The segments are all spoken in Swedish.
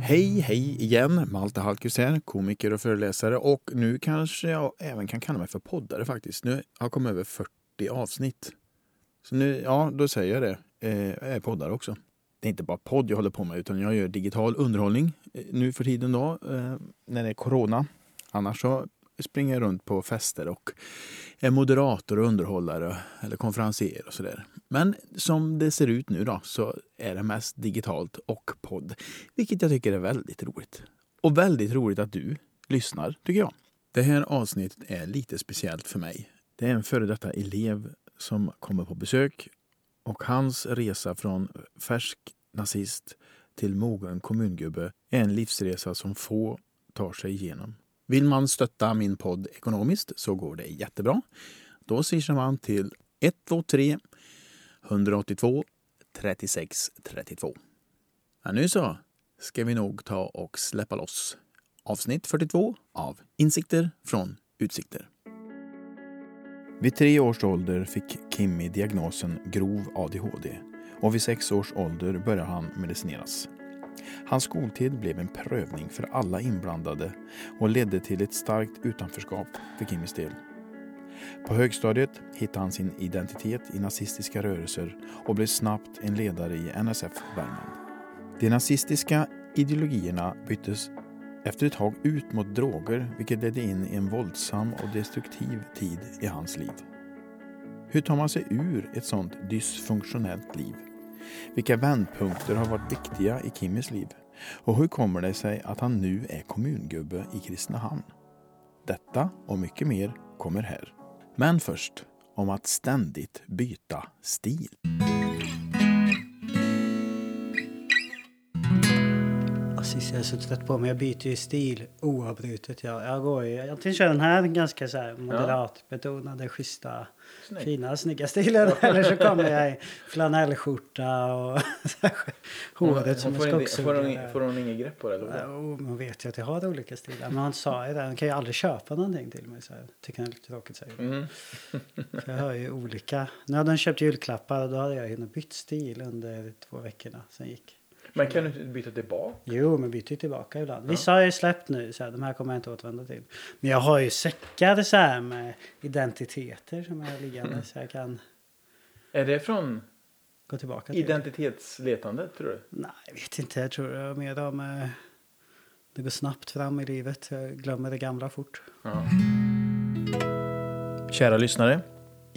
Hej, hej igen! Malte Hallqvist här, komiker och föreläsare. Och nu kanske jag även kan kalla mig för poddare faktiskt. Nu har jag kommit över 40 avsnitt. Så nu, ja, då säger jag det. Eh, jag är poddare också. Det är inte bara podd jag håller på med, utan jag gör digital underhållning eh, nu för tiden då, eh, när det är corona. Annars så springer runt på fester och är moderator och underhållare eller konferenser och sådär. Men som det ser ut nu då så är det mest digitalt och podd, vilket jag tycker är väldigt roligt. Och väldigt roligt att du lyssnar, tycker jag. Det här avsnittet är lite speciellt för mig. Det är en före detta elev som kommer på besök och hans resa från färsk nazist till mogen kommungubbe är en livsresa som få tar sig igenom. Vill man stötta min podd ekonomiskt så går det jättebra. Då swishar man till 123 182 36 32. Ja, nu så ska vi nog ta och släppa loss avsnitt 42 av Insikter från utsikter. Vid tre års ålder fick Kimmy diagnosen grov ADHD och vid sex års ålder började han medicineras. Hans skoltid blev en prövning för alla inblandade och ledde till ett starkt utanförskap för Kimmys del. På högstadiet hittade han sin identitet i nazistiska rörelser och blev snabbt en ledare i NSF Värmland. De nazistiska ideologierna byttes efter ett tag ut mot droger vilket ledde in i en våldsam och destruktiv tid i hans liv. Hur tar man sig ur ett sånt dysfunktionellt liv? Vilka vändpunkter har varit viktiga i Kimmys liv? Och hur kommer det sig att han nu är kommungubbe i Kristinehamn? Detta och mycket mer kommer här. Men först om att ständigt byta stil. Precis, jag trött på mig. Jag byter ju stil oavbrutet. Jag, jag går ju, antingen kör den här ganska så här moderat betonade, schyssta, Snygg. fina, snygga stilen. Eller så kommer jag i flanellskjorta och här, håret som en skogshuggare. får hon ingen grepp på det? Eller? Jo, man vet ju att jag har olika stilar. Men han sa ju det, han kan ju aldrig köpa någonting till mig. Så jag tycker han är lite tråkigt säger Mm. Jag har ju olika. Nu hade han köpt julklappar och då hade jag hunnit bytt stil under två veckorna sen gick. Men kan du inte byta tillbaka? Jo, men byter ju tillbaka ibland. Vissa har jag släppt nu, så här, de här kommer jag inte återvända till. Men jag har ju säckar så här med identiteter som jag har liggande så jag kan Är det från gå tillbaka till. identitetsletandet tror du? Nej, jag vet inte. Jag tror det är mer om eh, det går snabbt fram i livet. Jag glömmer det gamla fort. Ja. Kära lyssnare,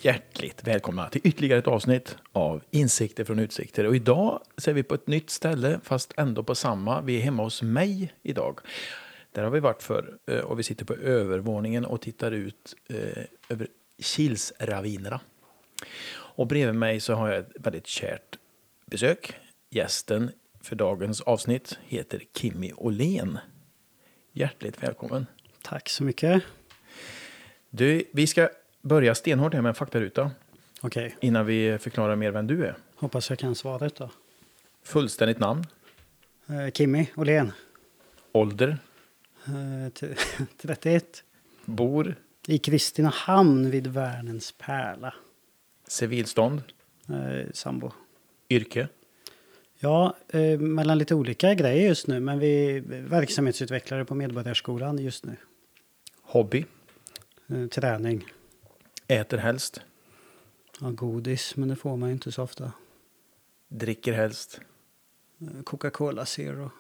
hjärtligt välkomna till ytterligare ett avsnitt av Insikter från utsikter. Och idag så är vi på ett nytt ställe, fast ändå på samma. Vi är hemma hos mig idag. Där har vi varit för eh, och vi sitter på övervåningen och tittar ut eh, över Kilsravinerna. Och bredvid mig så har jag ett väldigt kärt besök. Gästen för dagens avsnitt heter Kimmy Åhlén. Hjärtligt välkommen. Tack så mycket. Du, vi ska börja stenhårt här med en faktaruta Okej, innan vi förklarar mer vem du är. hoppas jag kan svaret då. Fullständigt namn, Eh, Kimmy Åhlén, ålder, eh, t- 31. bor, I Kristinehamn vid Värnens pärla. civilstånd, Eh, sambo. yrke, Ja, eh, mellan lite olika grejer just nu. Men vi är verksamhetsutvecklare på Medborgarskolan just nu. hobby, Eh, träning. Äter helst, Ja, godis, men det får man ju inte så ofta. dricker helst. Eh, Coca-Cola Zero.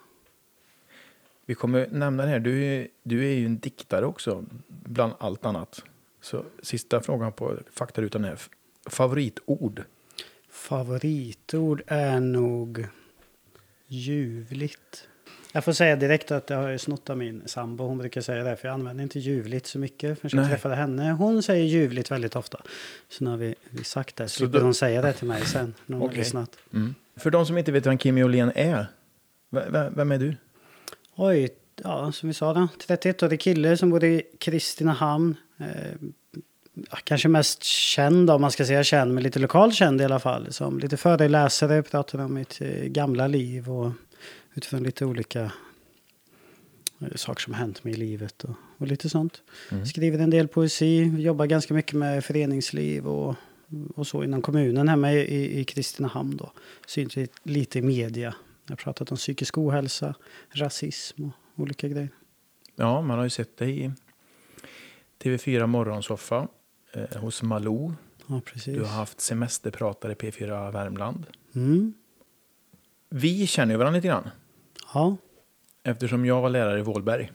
Vi kommer nämna det här, du är, du är ju en diktare också, bland allt annat. Så sista frågan på faktarutan är favoritord. Favoritord är nog ljuvligt. Jag får säga direkt att jag har ju snott av min sambo. Hon brukar säga det, för jag använder inte ljuvligt så mycket förrän jag Nej. träffade henne. Hon säger ljuvligt väldigt ofta. Så nu har vi, vi sagt det. Så slipper då- hon säga det till mig sen när hon Okej. har lyssnat. Mm. För de som inte vet vem Kimmy Åhlén är, vem är du? Oj, ja, som vi sa då. 31-årig kille som bor i Kristinehamn. Eh, kanske mest känd om man ska säga känd, men lite lokalt känd i alla fall. Som lite föreläsare, pratar om mitt eh, gamla liv och utifrån lite olika eh, saker som hänt mig i livet och, och lite sånt. Mm. Skriver en del poesi, jobbar ganska mycket med föreningsliv och och så inom kommunen hemma i, i, i Kristinehamn då. Syns lite i media. Jag har pratat om psykisk ohälsa, rasism och olika grejer. Ja, man har ju sett dig i TV4 Morgonsoffa eh, hos Malou. Ja, precis. Du har haft semesterpratare P4 Värmland. Mm. Vi känner ju varandra lite grann Ja, eftersom jag var lärare i Vålberg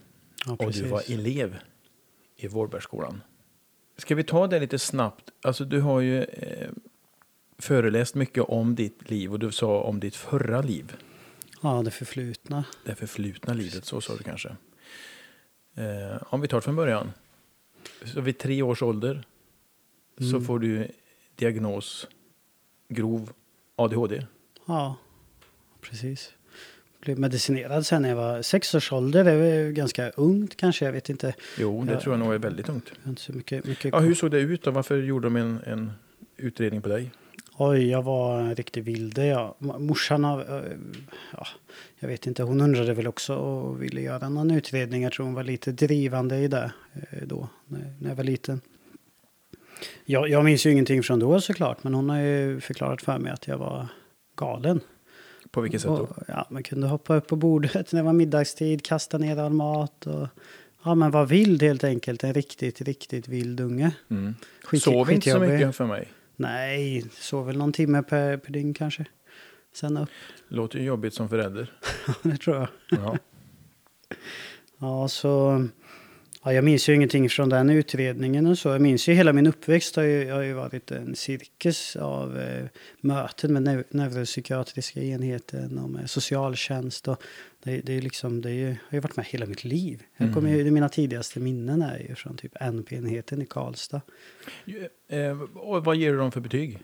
ja, och du var elev i Vålbergsskolan. Ska vi ta det lite snabbt? Alltså, du har ju eh, föreläst mycket om ditt liv och du sa om ditt förra liv. Ja, det förflutna. Det förflutna livet, så sa du kanske. Eh, om vi tar det från början. Så vid tre års ålder så Mm. får du diagnos grov ADHD. Ja, precis. Blev medicinerad sen när jag var sex års ålder. Det var ju ganska ungt kanske, jag vet inte. Jo, det Ja. tror jag nog är väldigt. Jag har inte så mycket, mycket Ja, hur såg det ut då? Varför gjorde de en, en utredning på dig? Oj, jag var en riktig vilde. Ja. Morsan har, eh, ja, jag vet inte, hon undrade väl också och ville göra någon utredning. Jag tror hon var lite drivande i det eh, då, när jag var liten. Jag, jag minns ju ingenting från då såklart, men hon har ju förklarat för mig att jag var galen. På vilket sätt då? Ja, man kunde hoppa upp på bordet när det var middagstid, kasta ner all mat och ja, men var vild helt enkelt. En riktigt, riktigt vild unge. Mm. Skit- Sov inte så mycket för mig. Nej, sov väl någon timme per, per dygn kanske. Sen upp. Låter ju jobbigt som förälder. det tror jag. Ja. Ja, så... Ja, jag minns ju ingenting från den utredningen och så. Jag minns ju hela min uppväxt har ju, har ju varit en cirkus av eh, möten med neu- neuropsykiatriska enheten och med socialtjänst. Och det, det, är liksom, det är ju, har ju varit med hela mitt liv. Jag kommer ju, mina tidigaste minnen är ju från typ NP-enheten i Karlstad. Eh, och vad ger du dem för betyg?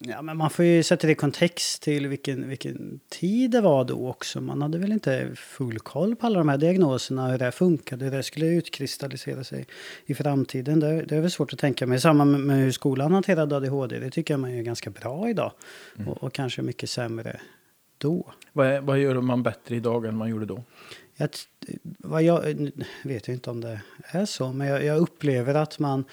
Ja, men man får ju sätta det i kontext till vilken, vilken tid det var då också. Man hade väl inte full koll på alla de här diagnoserna, hur det funkade, hur det skulle utkristallisera sig i framtiden. Det, det är väl svårt att tänka mig. Samma med, hur skolan hanterade ADHD, det tycker jag man är ganska bra idag. Och, och kanske mycket sämre då. Vad, vad gör man bättre idag än man gjorde då? Jag, vad jag vet jag inte om det är så, men jag, jag upplever att man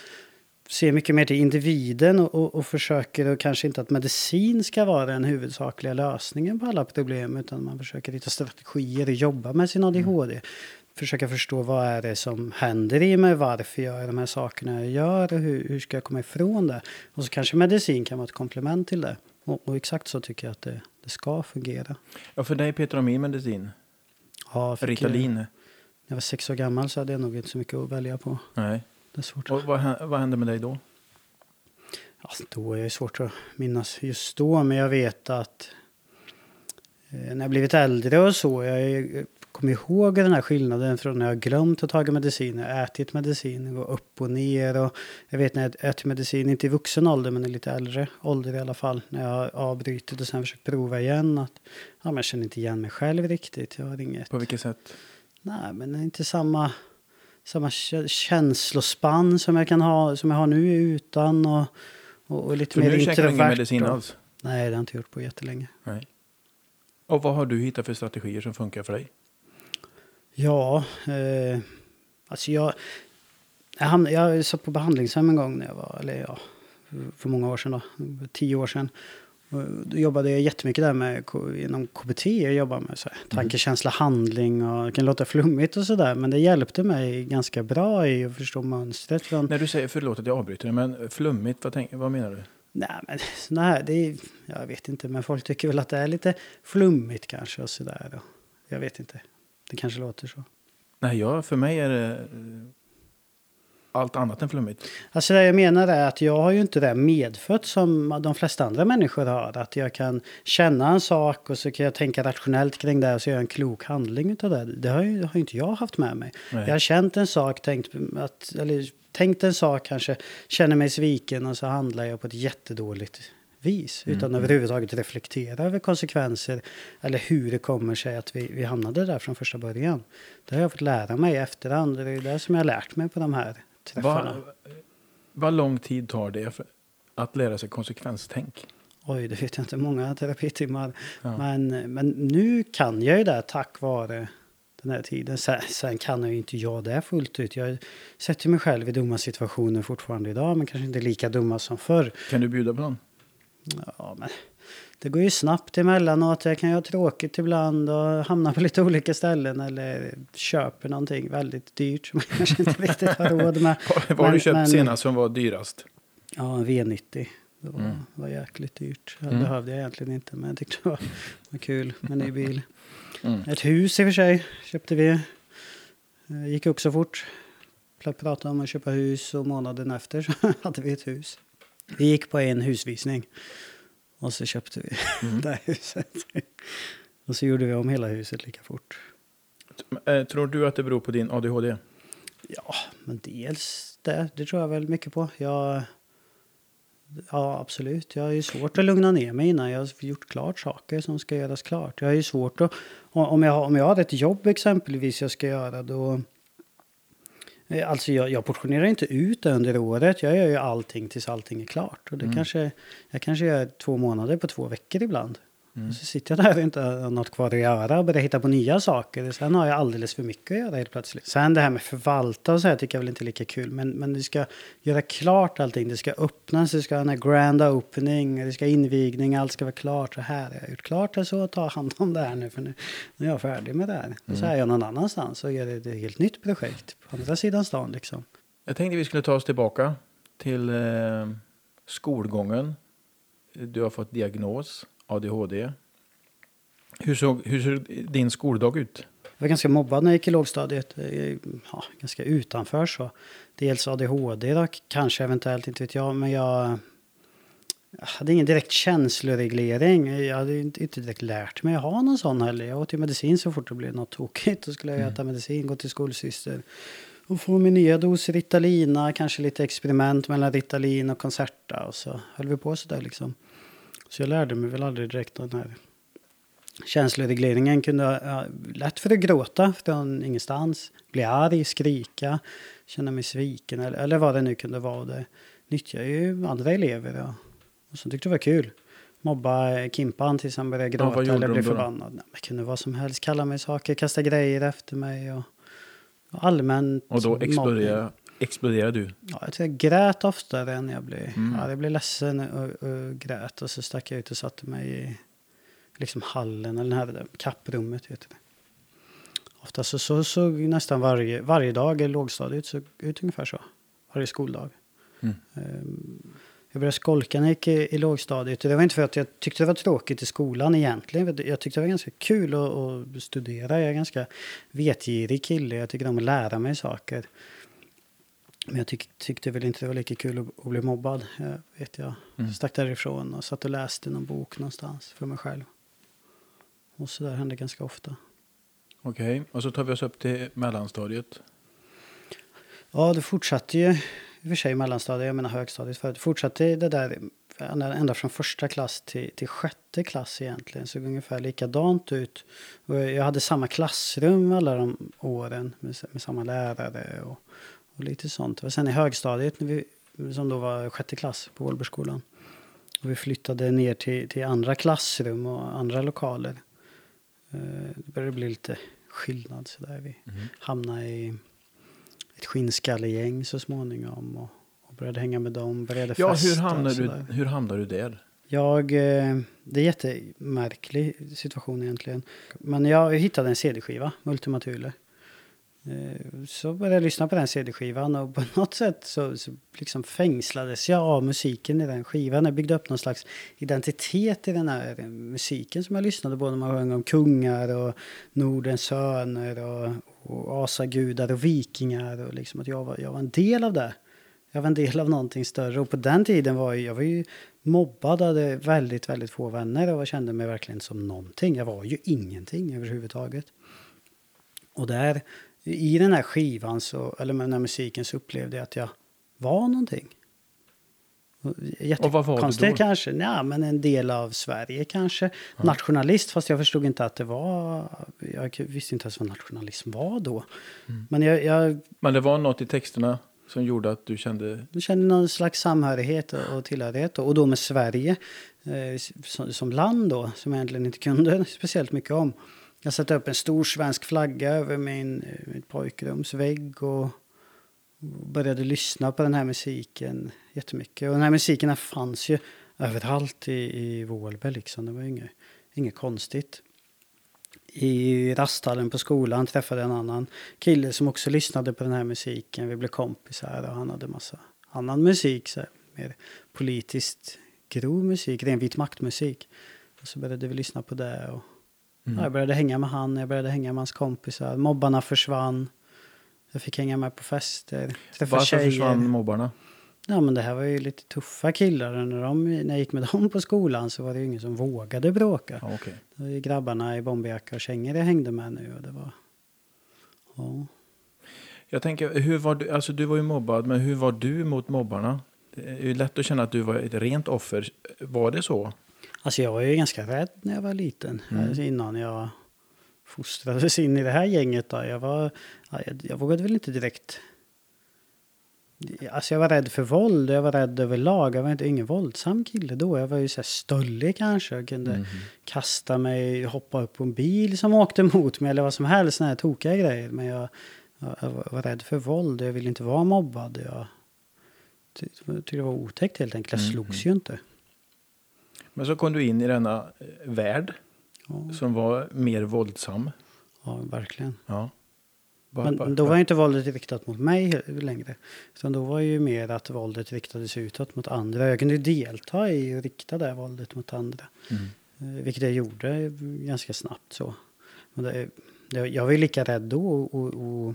ser mycket mer till individen och, och, och försöker, och kanske inte att medicin ska vara den huvudsakliga lösningen på alla problem, utan man försöker hitta strategier och jobba med sin ADHD. Försöka förstå vad är det som händer i mig, varför gör jag de här sakerna jag gör och hur, hur ska jag komma ifrån det? Och så kanske medicin kan vara ett komplement till det. Och, och exakt så tycker jag att det, det ska fungera. Ja, för dig petar de i medicin. Ja, Ritalin? När jag var sex år gammal så hade jag nog inte så mycket att välja på. Nej. Det är svårt. Och vad, vad hände med dig då? Ja, då är det svårt att minnas just då, men jag vet att eh, när jag blivit äldre och så, jag kommer ihåg den här skillnaden från när jag glömt att ta medicin, jag har ätit medicin, går upp och ner och jag vet när jag äter medicin, inte i vuxen ålder men i lite äldre ålder i alla fall, när jag har avbrutit och sen försökt prova igen att ja, men jag känner inte igen mig själv riktigt. Jag har inget På vilket sätt? Nej, men det är inte samma, samma kä- känslospann som jag kan ha, som jag har nu utan och, och, och lite Så mer nu käkar du ingen introvert medicin och- alls? Nej, det har jag inte gjort på jättelänge. Nej. Och vad har du hittat för strategier som funkar för dig? Ja, eh, alltså jag, jag, hamnade, jag satt på behandlingshem en gång när jag var, eller ja, för många år sedan då, tio år sedan. Då jobbade jag jättemycket där med, inom KBT, jag jobbar med så här, tanke, känsla, handling och det kan låta flummigt och sådär. Men det hjälpte mig ganska bra i att förstå mönstret från När du säger, förlåt att jag avbryter, men flummigt, vad, tänk, vad menar du? Nej, men såna här, det är, jag vet inte, men folk tycker väl att det är lite flummigt kanske och sådär. Jag vet inte, det kanske låter så. Nej, ja, för mig är det allt annat än flummigt. Alltså det jag menar är att jag har ju inte det medfött som de flesta andra människor har. Att jag kan känna en sak och så kan jag tänka rationellt kring det och så gör jag en klok handling utav det. Det har ju har inte jag haft med mig. Nej. Jag har känt en sak, tänkt, att, eller tänkt en sak kanske, känner mig sviken och så handlar jag på ett jättedåligt vis. Utan överhuvudtaget reflektera över konsekvenser eller hur det kommer sig att vi, vi hamnade där från första början. Det har jag fått lära mig i efterhand. Det är det som jag har lärt mig på de här träffarna. Vad lång tid tar det för att lära sig konsekvenstänk? Oj, det vet jag inte. Många terapitimmar. Ja. Men, men nu kan jag ju det tack vare den här tiden. Sen, sen kan ju inte jag det fullt ut. Jag sätter mig själv i dumma situationer fortfarande idag, men kanske inte lika dumma som förr. Kan du bjuda på någon? Ja, men det går ju snabbt emellanåt. Jag kan ju ha tråkigt ibland och hamna på lite olika ställen eller köper någonting väldigt dyrt som jag kanske inte riktigt har råd med. Vad har du köpt men, senast som var dyrast? Ja, en V90. Det var, mm. var jäkligt dyrt. Det mm. behövde jag egentligen inte, men jag tyckte det var, var kul med en ny bil. Mm. Ett hus i och för sig köpte vi. Det gick också fort. Pratade om att köpa hus och månaden efter så hade vi ett hus. Vi gick på en husvisning. Och så köpte vi mm. det här huset. Och så gjorde vi om hela huset lika fort. Eh, tror du att det beror på din ADHD? Ja, men dels det. Det tror jag väl mycket på. Jag, ja, absolut. Jag har ju svårt att lugna ner mig innan jag har gjort klart saker som ska göras klart. Jag har ju svårt att... Om jag, om jag har ett jobb exempelvis jag ska göra då alltså jag, jag portionerar inte ut det under året. Jag gör ju allting tills allting är klart. Och det mm. kanske, jag kanske gör två månader på två veckor ibland. Mm. Så sitter jag där och inte har något kvar att göra och börjar hitta på nya saker. Sen har jag alldeles för mycket att göra helt plötsligt. Sen det här med förvalta och så här tycker jag väl inte är lika kul. Men, men det ska göra klart allting. Det ska öppnas, det ska ha en grand opening, det ska invigning, allt ska vara klart. Så här har jag gjort klart det så, ta hand om det här nu för nu, nu är jag färdig med det här. Och så är jag någon annanstans och gör ett helt nytt projekt på andra sidan stan liksom. Jag tänkte vi skulle ta oss tillbaka till eh, skolgången. Du har fått diagnos. ADHD. Hur såg, hur såg din skoldag ut? Jag var ganska mobbad när jag gick i lågstadiet. Ja, ganska utanför så. Dels ADHD då, kanske eventuellt, inte vet jag. Men jag, hade ingen direkt känsloreglering. Jag hade inte, direkt lärt mig att ha någon sån heller. Jag åt ju medicin så fort det blev något tokigt. Då skulle jag mm. äta medicin, gå till skolsyster och få min nya dos Ritalina, kanske lite experiment mellan Ritalin och Concerta. Och så höll vi på sådär liksom. Så jag lärde mig väl aldrig direkt den här känsloregleringen. Kunde ja, lätt för att gråta från ingenstans. Bli arg, skrika, känna mig sviken eller, eller vad det nu kunde vara. Det nyttjade ju andra elever och, och så tyckte det var kul. Mobba Kimpan tills han började gråta ja, eller blev förbannad. Nej, det kunde vad som helst. Kalla mig saker, kasta grejer efter mig. Och, och allmänt Och då exploderade, exploderade du? Ja, jag, grät oftare än jag blev. Mm. Ja, jag blev ledsen och, och, grät. Och så stack jag ut och satte mig i liksom hallen, eller här kapprummet. Heter det. Ofta så, så såg nästan varje, varje dag i lågstadiet såg ut ungefär så. Varje skoldag. Mm. Um, jag började skolka när jag gick i, i lågstadiet. Det var inte för att jag tyckte det var tråkigt i skolan egentligen. Jag tyckte det var ganska kul att, att studera. Jag är en ganska vetgirig kille. Jag tycker om att lära mig saker. Men jag tyck, tyckte väl inte det var lika kul att, att bli mobbad. Jag vet jag mm. stack därifrån och satt och läste någon bok någonstans för mig själv. Och så där hände ganska ofta. Okej, okay. och så tar vi oss upp till mellanstadiet. Ja, det fortsatte ju i och för sig mellanstadiet, jag menar högstadiet förut. Fortsatte det där ända från första klass till, till sjätte klass egentligen. Såg ungefär likadant ut. Och jag hade samma klassrum alla de åren med, med samma lärare och, och lite sånt. Och sen i högstadiet, när vi, som då var sjätte klass på Vålbergsskolan. Och vi flyttade ner till, till andra klassrum och andra lokaler. Eh, det började bli lite skillnad sådär. Vi mm. hamnade i ett skinnskallegäng så småningom. Och, och började hänga med dem, började ja, festa. Hur hamnade, du, hur hamnade du där? Jag, eh, det är en jättemärklig situation egentligen. Men jag hittade en CD-skiva, Ultima Thule. Eh, så började jag lyssna på den CD-skivan och på något sätt så, så liksom fängslades jag av musiken i den skivan. Jag byggde upp någon slags identitet i den här musiken som jag lyssnade på när man sjöng om kungar och Nordens söner och, och asagudar och vikingar. Och liksom att jag var, jag var en del av det. Jag var en del av någonting större. Och på den tiden var jag, jag var ju mobbad, hade väldigt, väldigt få vänner och kände mig verkligen som någonting. Jag var ju ingenting överhuvudtaget. Och där i den här skivan, så, eller med den här musiken, så upplevde jag att jag var någonting. Då? kanske. Ja, men en del av Sverige kanske. Ja. Nationalist, fast jag förstod inte att det var... Jag visste inte ens vad nationalism var då. Mm. Men, jag, jag, men det var något i texterna som gjorde att du kände... Du kände någon slags samhörighet och tillhörighet. Och då med Sverige eh, som, som, land då, som jag egentligen inte kunde speciellt mycket om. Jag satte upp en stor svensk flagga över min, eh, mitt pojkrums vägg och började lyssna på den här musiken jättemycket. Och den här musiken fanns ju överallt i, i Vålberg liksom. Det var inget, inget konstigt. I rasthallen på skolan träffade jag en annan kille som också lyssnade på den här musiken. Vi blev kompisar och han hade massa annan musik. Så här, mer politiskt grov musik, ren vit maktmusik. Och så började vi lyssna på det. Och, Mm. ja, jag började hänga med han, jag började hänga med hans kompisar. Mobbarna försvann. Jag fick hänga med på fester, Varför tjejer. försvann mobbarna? Ja, men det här var ju lite tuffa killar. När, de, när jag gick med dem på skolan så var det ju ingen som vågade bråka. Ja, okej. Det var ju grabbarna i bomberjacka och kängor jag hängde med nu. Och det var... Ja. Jag tänker, hur var du, alltså du var ju mobbad, men hur var du mot mobbarna? Det är ju lätt att känna att du var ett rent offer. Var det så? Alltså jag var ju ganska rädd när jag var liten. Mm. Alltså innan jag fostrades in i det här gänget. Då. Jag, var, ja, jag, jag vågade väl inte direkt... Alltså jag var rädd för våld. Jag var rädd överlag. Jag var inte ingen våldsam kille då. Jag var ju så här stöllig kanske. Jag kunde Mm. kasta mig, hoppa upp på en bil som åkte mot mig eller vad som helst. Såna här tokiga grejer. Men jag, jag, jag var- rädd för våld. Jag ville inte vara mobbad. Jag ty- tyckte det var otäckt helt enkelt. Jag Mm, slogs ju inte. Men så kom du in i denna eh, värld Ja, som var mer våldsam. ja verkligen. Ja. Bara- bara- Men då var inte våldet riktat mot mig längre. Utan då var ju mer att våldet riktades utåt mot andra. Jag kunde ju delta i och rikta det våldet mot andra. Mm. Eh, Vilket jag gjorde ganska snabbt så. Men det, det, jag var ju lika rädd då och, och, och,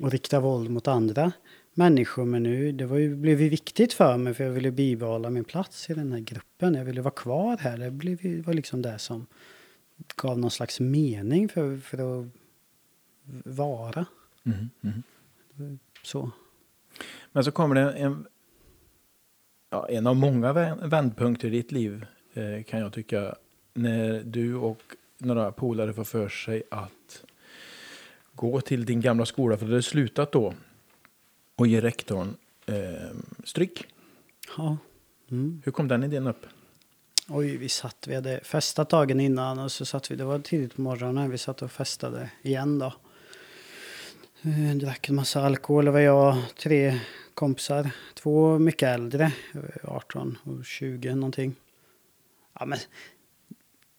och rikta våld mot andra människor. Men nu, det var ju, blev ju viktigt för mig för jag ville bibehålla min plats i den här gruppen. Jag ville vara kvar här. Det blev, var liksom det som gav någon slags mening för, för att vara. Mm. Mm. Så. Men så kommer det en, ja, en av många vä- vändpunkter i ditt liv eh, kan jag tycka. När du och några polare får för sig att gå till din gamla skola, för det hade slutat då, och ge rektorn eh, stryk. Ja. Mm. Hur kom den idén upp? Oj, vi satt, vi hade festat dagen innan och så satt vi, det var tidigt på morgonen, vi satt och festade igen då. Eh, Drack en massa alkohol, det var jag tre kompisar, två mycket äldre, eh, 18 och 20 någonting. Ja men,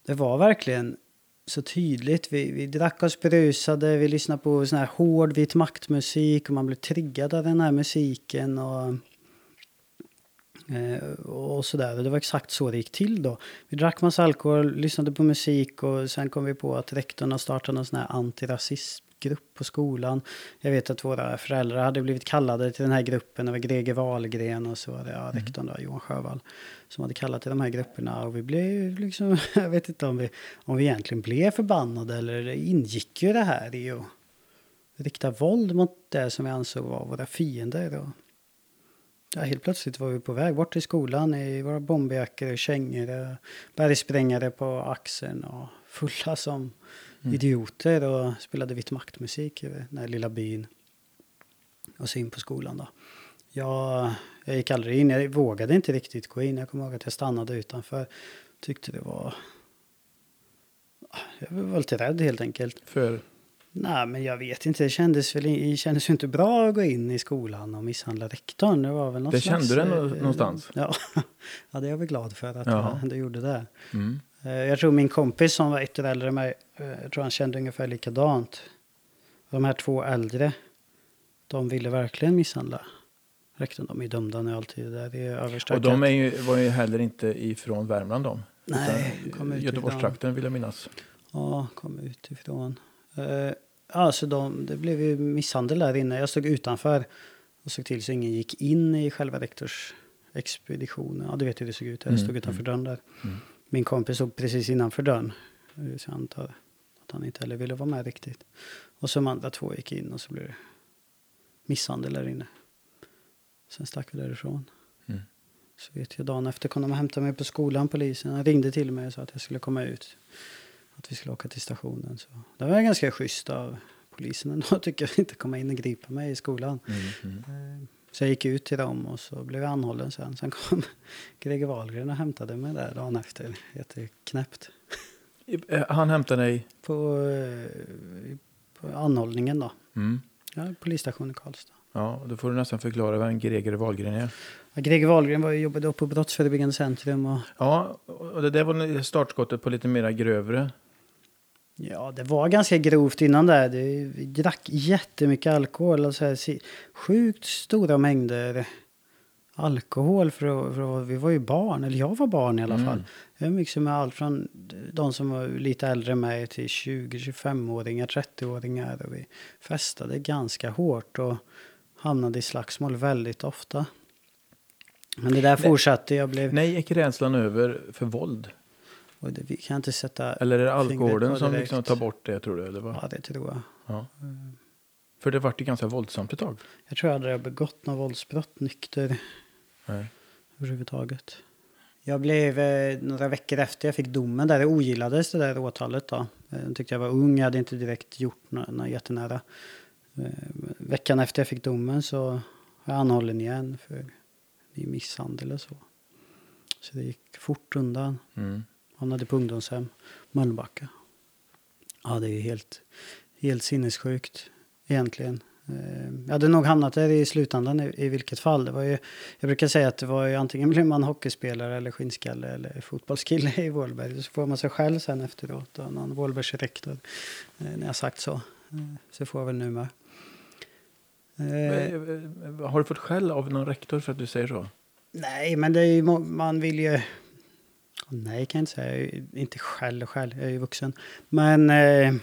det var verkligen så tydligt. Vi, vi drack oss berusade, vi lyssnade på sån här hård vit maktmusik och man blev triggad av den här musiken. och eh, och sådär. Det var exakt så det gick till då. Vi drack massa alkohol, lyssnade på musik och sen kom vi på att rektorn har startat en sån här antirasism antirasismgrupp på skolan. Jag vet att våra föräldrar hade blivit kallade till den här gruppen. Det var Greger Wahlgren och så var det ja, rektorn då, Johan Sjövall som hade kallat till de här grupperna. Och vi blev liksom, jag vet inte om vi, om vi egentligen blev förbannade eller ingick ju det här i att rikta våld mot det som vi ansåg var våra fiender. Och Ja, helt plötsligt var vi på väg bort till skolan i våra bomberjackor och kängor. och Bergsprängare på axeln och fulla som idioter och spelade vitt maktmusik i den här lilla byn. Och så in på skolan då. Jag, jag gick aldrig in, jag vågade inte riktigt gå in. Jag kommer ihåg att jag stannade utanför. Tyckte det var... Jag var lite rädd helt enkelt. För Nej, men jag vet inte. Det kändes, väl, det kändes ju inte bra att gå in i skolan och misshandla rektorn. Det var väl något Det slags, kände du eh, någonstans? Ja. ja, det är jag väl glad för att Jaha. jag, du gjorde det. mm. Eh, Jag tror min kompis som var ett år äldre än mig, eh, jag tror han kände ungefär likadant. De här två äldre, de ville verkligen misshandla rektorn. De är dömda nu alltid. Det där är Och överstökat. de är ju, var ju heller inte ifrån Värmland de. Nej, kom utifrån. Göteborgstrakten vill jag minnas. Ja, kom utifrån. Uh, alltså de, det blev ju misshandel där inne. Jag stod utanför och såg till så ingen gick in i själva rektorsexpeditionen. Ja, du vet hur det såg ut. Jag Mm, stod utanför dörren där. Mm. Min kompis stod precis innanför dörren. Så jag antar att han inte heller ville vara med riktigt. Och så de andra två gick in och så blev det misshandel där inne. Sen stack vi därifrån. Mm. Så vet jag dagen efter kom de och hämtade mig på skolan, polisen. Han ringde till mig och sa att jag skulle komma ut. Att vi skulle åka till stationen. Så det var ganska schysst av polisen ändå, tycker jag, inte komma in och gripa mig i skolan. Mm. Mm. Så jag gick ut till dem och så blev jag anhållen sen. Sen kom Greger Wahlgren och hämtade mig där dagen efter. Jätteknäppt. Eh, Han hämtade dig? På, eh, på anhållningen då. Mm. Ja, polisstationen i Karlstad. Ja, då får du nästan förklara vem Greger Wahlgren är. Ja, Greger Wahlgren var ju, jobbade då på Brottsförebyggande centrum och Ja, och det där var startskottet på lite mera grövre. Ja, det var ganska grovt innan det. det vi drack jättemycket alkohol. Alltså, sjukt stora mängder alkohol. För, för vi var ju barn, eller jag var barn i alla Mm. fall. Jag umgicks med allt från de som var lite äldre än mig till 20-25-åringar, 30-åringar. Och vi festade ganska hårt och hamnade i slagsmål väldigt ofta. Men det där fortsatte. Jag blev... Nej, gick rädslan över för våld? Och det, vi kan inte sätta... Eller är det alkoholen som liksom tar bort det, tror du? Eller vad? Ja, det tror jag. Ja. För det vart ju ganska våldsamt ett tag. Jag tror aldrig jag begått något våldsbrott nykter Nej. överhuvudtaget. Jag blev eh, några veckor efter jag fick domen där, det ogillades det där åtalet då. Eh, Jag tyckte jag var ung, jag hade inte direkt gjort något, något jättenära. Eh, veckan efter jag fick domen så var jag anhållen igen för misshandel och så. Så det gick fort undan. Mm. Hamnade på ungdomshem, Mölnbacka. Ja, det är ju helt, helt sinnessjukt egentligen. Eh, Jag hade nog hamnat där i slutändan i, i vilket fall. Det var ju, jag brukar säga att det var ju antingen blir man hockeyspelare eller skinnskalle eller fotbollskille i Vålberg. Så får man sig själv sen efteråt och någon Vålbergs rektor. eh, När jag sagt så. Eh, Så får jag väl nu med. Eh, Eh, Har du fått skäll av någon rektor för att du säger så? Nej, men det är ju, man vill ju... Nej, kan jag inte säga. Jag Inte själv själv, jag är ju vuxen. Men... Eh,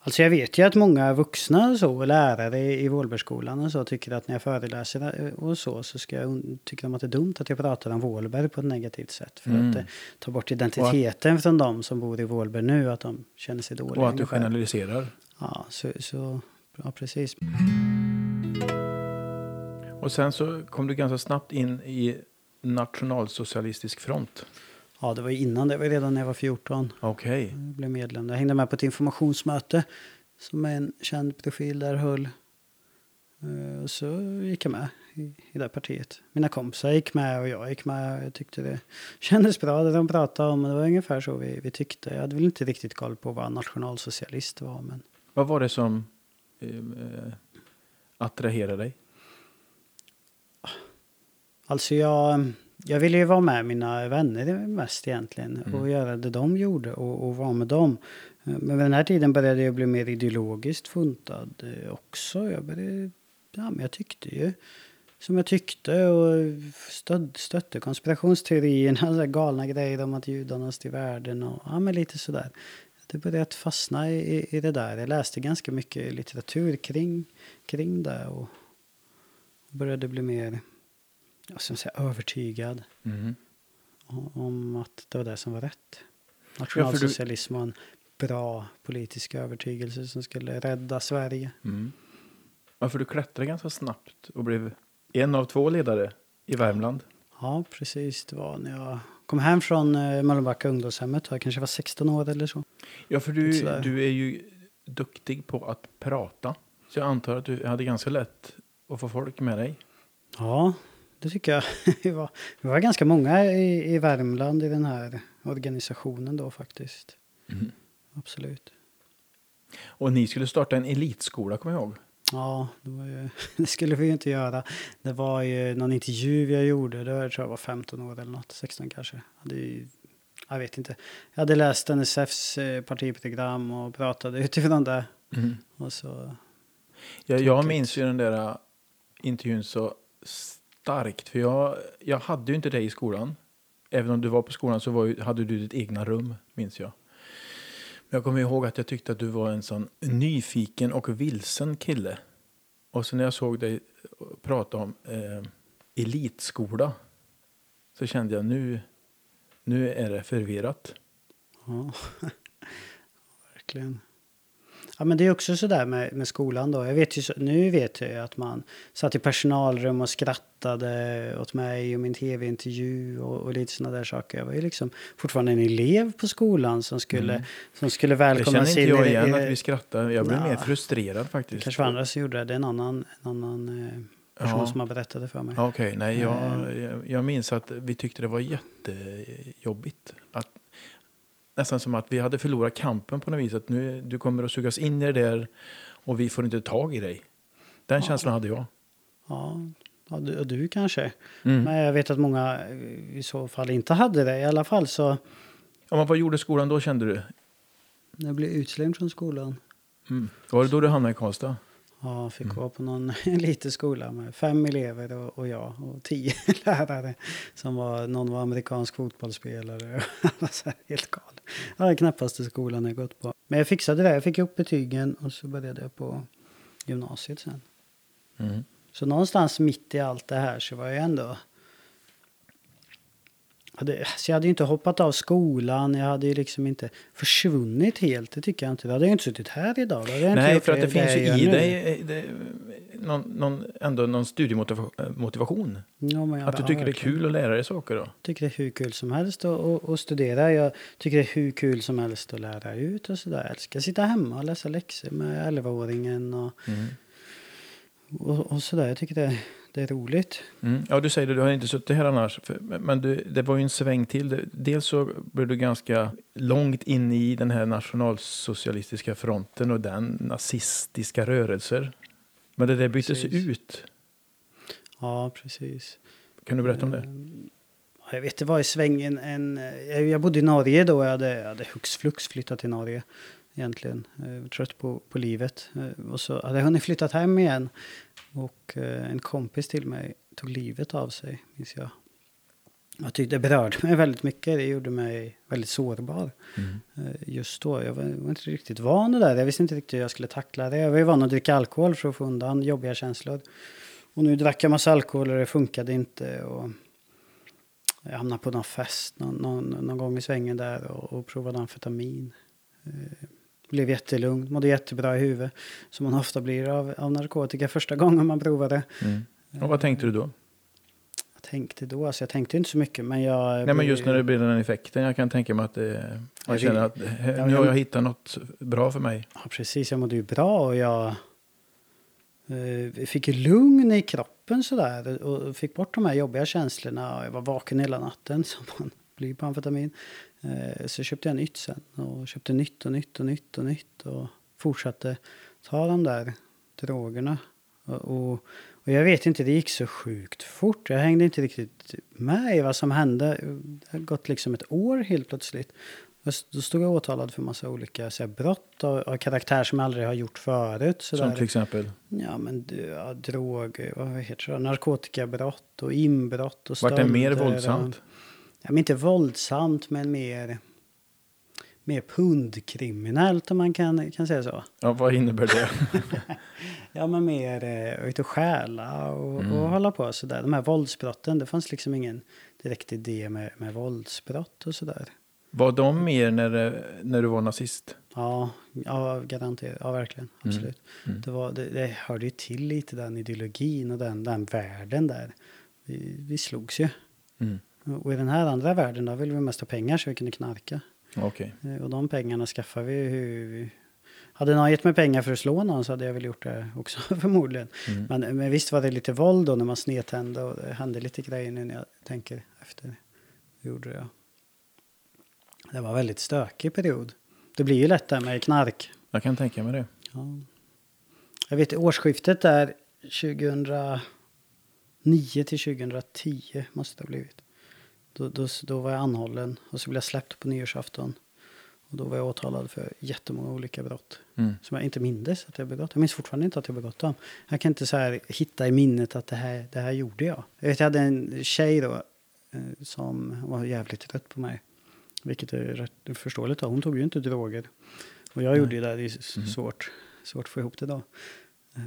alltså jag vet ju att många vuxna och så, lärare i, Vålbergsskolan och så, tycker att när jag föreläser eh, och så, så ska jag, tycker de att det är dumt att jag pratar om Vålberg på ett negativt sätt. För Mm. att det tar bort identiteten från de som bor i Vålberg nu, att de känner sig dåliga. Och att du generaliserar? Ja, så, så, ja, precis. Och sen så kom du ganska snabbt in i Nationalsocialistisk front. Ja, det var innan, det var redan när jag var 14. Okej. Jag blev medlem. Jag hängde med på ett informationsmöte som en känd profil där höll. Eh, Och så gick jag med i, i det partiet. Mina kompisar gick med och jag gick med. Jag tyckte det kändes bra det de pratade om. Det var ungefär så vi, vi tyckte. Jag hade väl inte riktigt koll på vad nationalsocialist var. Men Vad var det som eh, eh, attraherade dig? Alltså jag, jag ville ju vara med mina vänner mest egentligen. Mm. Och göra det de gjorde och, och vara med dem. Men vid den här tiden började jag bli mer ideologiskt funtad eh, också. Jag började, ja men jag tyckte ju som jag tyckte och stöd, stötte konspirationsteorierna, så galna grejer om att judarna styr världen och ja men lite sådär. Det började att fastna i, i det där. Jag läste ganska mycket litteratur kring, kring det och började bli mer, ja, som säga, övertygad Mhm. om- att det var det som var rätt. Nationalsocialism var en bra politisk övertygelse som skulle rädda Sverige. Mm. Varför du klättrade ganska snabbt och blev en av två ledare i Värmland. Ja, precis. Det var när jag kom hem från eh, Mölnbacka ungdomshemmet. Jag kanske var 16 år eller så. Ja, för du, du är ju duktig på att prata. Så jag antar att du hade ganska lätt att få folk med dig. Ja, det tycker jag. Vi var, vi var ganska många i, i Värmland i den här organisationen då faktiskt. Absolut. Och ni skulle starta en elitskola, kommer jag ihåg. Ja, det, ju, det skulle vi ju inte göra. Det var ju någon intervju jag gjorde. Då tror jag var 15 år eller något. 16 kanske. Jag hade ju, jag vet inte. Jag hade läst NSFs eh, partiprogram och pratade utifrån det. Och så, Jag, jag minns ju den där äh, intervjun så starkt. För jag, jag hade ju inte dig i skolan. Även om du var på skolan så var ju, hade du ditt egna rum, minns jag. Men jag kommer ihåg att jag tyckte att du var en sån nyfiken och vilsen kille. Och så när jag såg dig prata om eh, elitskola så kände jag nu, nu är det förvirrat. ja. Verkligen. Ja, men det är också så där med, med skolan då. Jag vet ju, nu vet jag ju att man satt i personalrum och skrattade åt mig och min tv-intervju och, och lite sådana där saker. Jag var ju liksom fortfarande en elev på skolan som skulle, som skulle Det välkomnas känner inte in jag igen i- att vi skrattar. Jag blev Nja. mer frustrerad Det faktiskt. kanske var andra som gjorde det. Det är en annan, en annan eh, person Ja. som har berättat det för mig. Ja, Okej, nej, jag, Eh. jag, jag minns att vi tyckte det var jättejobbigt. Att, nästan som att vi hade förlorat kampen på något vis. Att nu, du kommer att sugas in i det där och vi får inte tag i dig. Den Ja. känslan hade jag. Ja, ja du, du kanske. Mm. Men jag vet att många eh, i så fall inte hade det. I alla fall så Ja, men vad gjorde skolan då kände du? jag blev utslängd från skolan. Mm. Var det då du hamnade i Karlstad? Ja, fick Mm. gå på någon en liten skola med fem elever och, och jag och tio lärare. Som var, någon var amerikansk fotbollsspelare. så här, helt galen. Ja, den knappaste skolan jag gått på. Men jag fixade det. Jag fick upp betygen och så började jag på gymnasiet sen. Mm. Så någonstans mitt i allt det här så var jag ändå... Hade, så jag hade ju inte hoppat av skolan, jag hade ju liksom inte försvunnit helt, det tycker jag inte. Då hade jag inte suttit här idag. Jag Nej, för att det, finns jag ju i dig eh, det, någon, någon, ändå någon studiemotivation. Ja, men jag Att du tycker det är kul att lära dig saker då. tycker det är hur kul som helst att, att, att studera. Jag tycker det är hur kul som helst att lära ut och sådär. Jag älskar att sitta hemma och läsa läxor med 11-åringen och, Mm. och, och sådär. Jag tycker det, det är roligt. Mm. Ja, du säger det, du har inte suttit här annars. För, men du, det var ju en sväng till. Dels så blev du ganska långt in i den här nationalsocialistiska fronten och den nazistiska rörelser. Men det där byttes Precis. ut. Ja, precis. Kan du berätta om det? Ehm, Jag vet, det var i svängen en... Jag jag bodde i Norge då. Jag hade, jag hade hux flux flyttat till Norge. Egentligen. Trött på, på livet. Eh, Och så hade jag hunnit flyttat hem igen. Och eh, en kompis till mig tog livet av sig, minns jag. Jag tyckte det berörde mig väldigt mycket. Det gjorde mig väldigt sårbar. Mm. eh, Just då. Jag var, var inte riktigt van det där. Jag visste inte riktigt hur jag skulle tackla det. Jag var ju van att dricka alkohol för att få undan jobbiga känslor. Och nu drack jag massa alkohol och det funkade inte. Och jag hamnade på någon fest någon, någon, någon gång i svängen där och, och provade amfetamin. Blev jättelugn, mådde jättebra i huvudet. Som man ofta blir av, av narkotika första gången man provar det. Mm. Och vad tänkte du då? Jag tänkte då, alltså jag tänkte inte så mycket men jag... Nej, men just när det blir den effekten. Jag kan tänka mig att det, Jag känner att Ja, nu har jag- hittat något bra för mig. Ja, precis. Jag mådde ju bra och jag eh, fick ju lugn i kroppen sådär och fick bort de här jobbiga känslorna. Och Jag var vaken hela natten som man blir på amfetamin. Eh, så köpte jag nytt sen och köpte nytt och nytt och nytt och nytt och fortsatte ta de där drogerna. Och, och, jag vet inte, det gick så sjukt fort. Jag hängde inte riktigt med i vad som hände. Det har gått liksom ett år helt plötsligt. Då stod jag åtalad för massa olika så här, brott av, av karaktär som jag aldrig har gjort förut. Så Som där. till exempel. Ja, men ja, droger, vad heter det? Narkotikabrott och inbrott och Vart det mer stölder våldsamt? Men inte våldsamt, men mer, mer pundkriminellt om man kan, kan säga så. Ja, vad innebär det? Ja, men mer eh, ut och stjäla och, Mm. och hålla på sådär. De här våldsbrotten, det fanns liksom ingen direkt idé med, med våldsbrott och sådär. Var de mer när, det- när du var nazist? Ja, ja garanterat. Ja, verkligen. Mm. Absolut. Mm. Det, var, det, det hörde ju till lite den ideologin och den, den världen där. Vi, vi slogs ju. Mm. Och i den här andra världen där ville vi mest ha pengar så vi kunde knarka. Okej. Eh, Och de pengarna skaffade vi hur... Hade någon gett mig pengar för att slå någon så hade jag väl gjort det också förmodligen. Mm. Men, men visst var det lite våld då när man snedtände och det hände lite grejer nu när jag tänker efter. Det gjorde det. Det var en väldigt stökig period. Det blir ju lätt där med knark. Jag kan tänka mig det. Ja. Jag vet årsskiftet där 2009 till 2010 måste det ha blivit. Då, då, då var jag anhållen och så blev jag släppt på nyårsafton. Och då var jag åtalad för jättemånga olika brott. Mm. Som jag inte mindes att jag begått. Jag minns fortfarande inte att jag begått dem. Jag kan inte så här hitta i minnet att det här, det här gjorde jag. Jag, vet, jag hade en tjej då eh, som var jävligt trött på mig. Vilket är rätt förståeligt. Då. Hon tog ju inte droger. Och jag Nej. gjorde ju det. Det är Mhm. svårt, svårt att få ihop det då. Eh,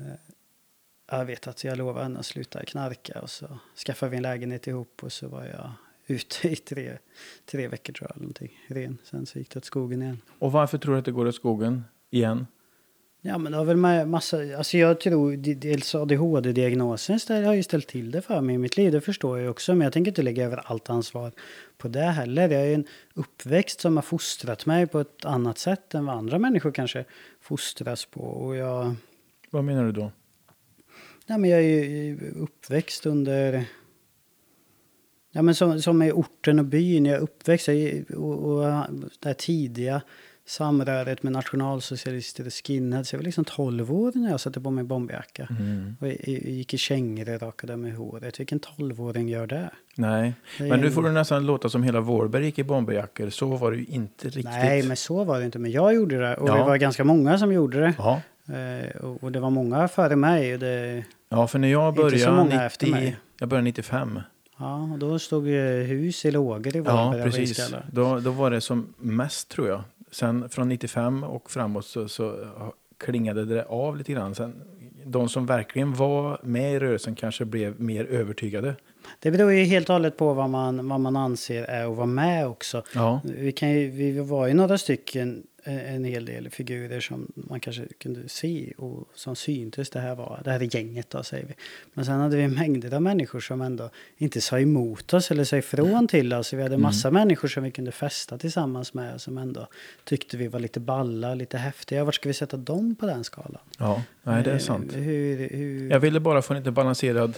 Jag vet att jag lovade henne att sluta knarka och så skaffade vi en lägenhet ihop och så var jag ute i tre, tre veckor tror jag. eller Någonting, ren. Sen så gick det åt skogen igen. Och varför tror du att det går åt skogen igen? Ja, men det har väl med massa... Alltså jag tror dels ADHD-diagnosen har ju ställt till det för mig i mitt liv. Det förstår jag också. Men jag tänker inte lägga över allt ansvar på det heller. Jag är en uppväxt som har fostrat mig på ett annat sätt än vad andra människor kanske fostras på. Och jag... Vad menar du då? Ja, men jag är ju uppväxt under... Ja, men som, som i orten och byn jag är uppväxt i och, och det tidiga samröret med nationalsocialister och skinheads. Jag var liksom 12 år när jag satte på mig bomberjacka. Mm. Och jag, jag gick i kängor och rakade med håret. Vilken 12-åring gör det? Nej, Det är men nu en- får du nästan låta som hela Vårberg gick i bomberjackor. Så var det ju inte riktigt. Nej, men så var det inte. Men jag gjorde det. Och Ja. det var ganska många som gjorde det. Ja. Eh, och, och det var många före mig. Och det, ja, för när jag Inte så började, många efter 90, mig. jag började 95. Ja, och då stod ju hus i lågor i Ja, Varberg av precis. Då, då var det som mest tror jag. Sen från 95 och framåt så, så klingade det av lite grann. Sen, de som verkligen var med i rörelsen kanske blev mer övertygade. Det beror ju helt och hållet på vad man, vad man anser är att vara med också. Ja, Vi, kan ju, vi var ju några stycken, en hel del figurer som man kanske kunde se och som syntes det här var, det här är gänget då säger vi. Men sen hade vi mängder av människor som ändå inte sa emot oss eller sa ifrån till oss. Vi hade massa människor som vi kunde festa tillsammans med som ändå tyckte vi var lite balla, lite häftiga. Vart ska vi sätta dem på den skalan? ja nej, det är Eh, sant. Hur, hur, Jag ville bara få en lite balanserad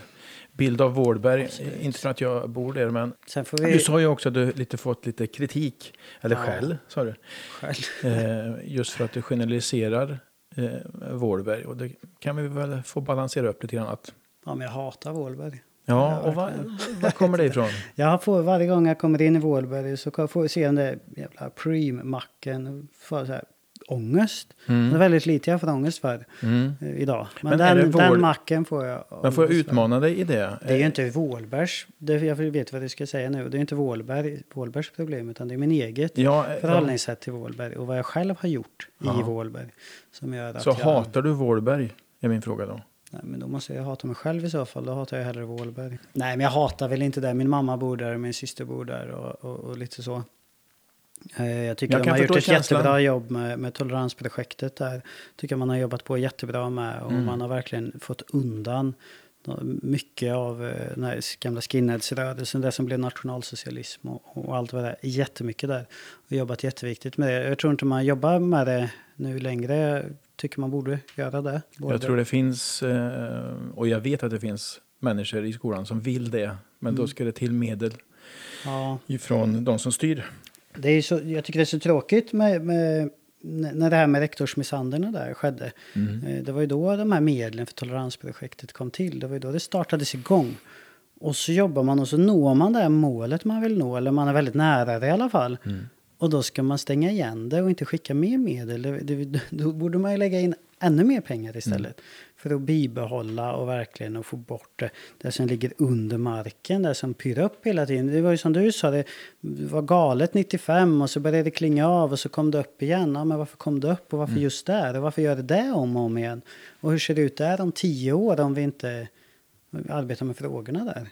bild av Vårberg. Inte för att jag bor där, men får du vi sa ju också att du lite fått lite kritik. Eller Ja. skäll, sa du. själv. Eh, just för att du generaliserar eh, Vårberg. Och det kan vi väl få balansera upp lite grann. Att, Ja, men jag hatar Vålberg. ja, och verkligen. var kommer det ifrån? Jag får varje gång jag kommer in i Vålberg så får jag se den där jävla Preem-macken ångest. Det är Mm. väldigt lite jag får ångest för Mm. eh, idag. Men, Men den, det den macken får jag Men får jag ångest för. utmana dig i det? Det är ju inte Vålbergs, jag vet vad jag ska säga nu, det är inte Vålberg, Vålbergs problem utan det är min eget Ja, eh, förhållningssätt till Vålberg och vad jag själv har gjort Ja. i Vålberg. Som gör att Så jag, hatar du Vårberg? Är min fråga då. Nej, men då måste jag hata mig själv i så fall. Då hatar jag hellre Vålberg. Nej, men jag hatar väl inte det. Min mamma bor där, min syster bor där och, och, och lite så. Eh, Jag tycker Jag de har gjort ett känslan. jättebra jobb med, med toleransprojektet där. Tycker man har jobbat på jättebra med och Mm. man har verkligen fått undan mycket av eh, den här gamla skinheadsrörelsen, det som blev nationalsocialism och, och allt vad det är. Jättemycket där. Och jobbat jätteviktigt med det. Jag tror inte man jobbar med det nu längre. Jag tycker man borde göra det. Både- Jag tror det finns, eh, och jag vet att det finns människor i skolan som vill det. Men då Mm. ska det till medel Ja. ifrån de som styr. Det är så, jag tycker det är så tråkigt med, med, när det här med rektorsmisshandeln där skedde. Mm. Eh, Det var ju då de här medlen för toleransprojektet kom till. Det var ju då det startades igång. Och så jobbar man och så når man det här målet man vill nå. Eller man är väldigt nära det i alla fall. Mm. Och då ska man stänga igen det och inte skicka mer medel. Det, det, då borde man ju lägga in ännu mer pengar istället. För att bibehålla och verkligen att få bort det, det som ligger under marken, det som pyr upp hela tiden. Det var ju som du sa, det var galet 95 och så började det klinga av och så kom det upp igen. Ja, men varför kom det upp och varför just där? Och varför gör det det om och om igen? Och hur ser det ut där om tio år om vi inte arbetar med frågorna där?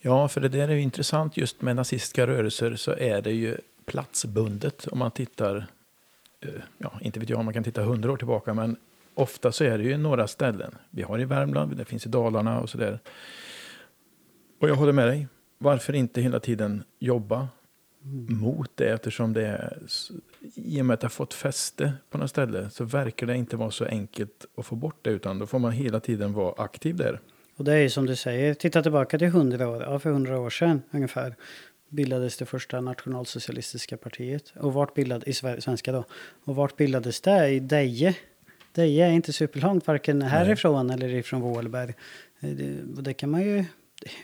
Ja, för det där är ju intressant just med nazistiska rörelser så är det ju platsbundet om man tittar, eh, ja inte vet jag om man kan titta hundra år tillbaka men ofta så är det ju några ställen. Vi har i Värmland, det finns i Dalarna och sådär. Och jag håller med dig. Varför inte hela tiden jobba mot det eftersom det är, i och med att det har fått fäste på något ställe så verkar det inte vara så enkelt att få bort det utan då får man hela tiden vara aktiv där. Och det är ju som du säger, titta tillbaka till 100 år, ja, för 100 år sedan ungefär bildades det första nationalsocialistiska partiet. Och vart bildades, i Sver- svenska då, och vart bildades det? I Deje. Deje är inte superlångt, varken härifrån eller ifrån Vålberg. Eh, Det, det kan man ju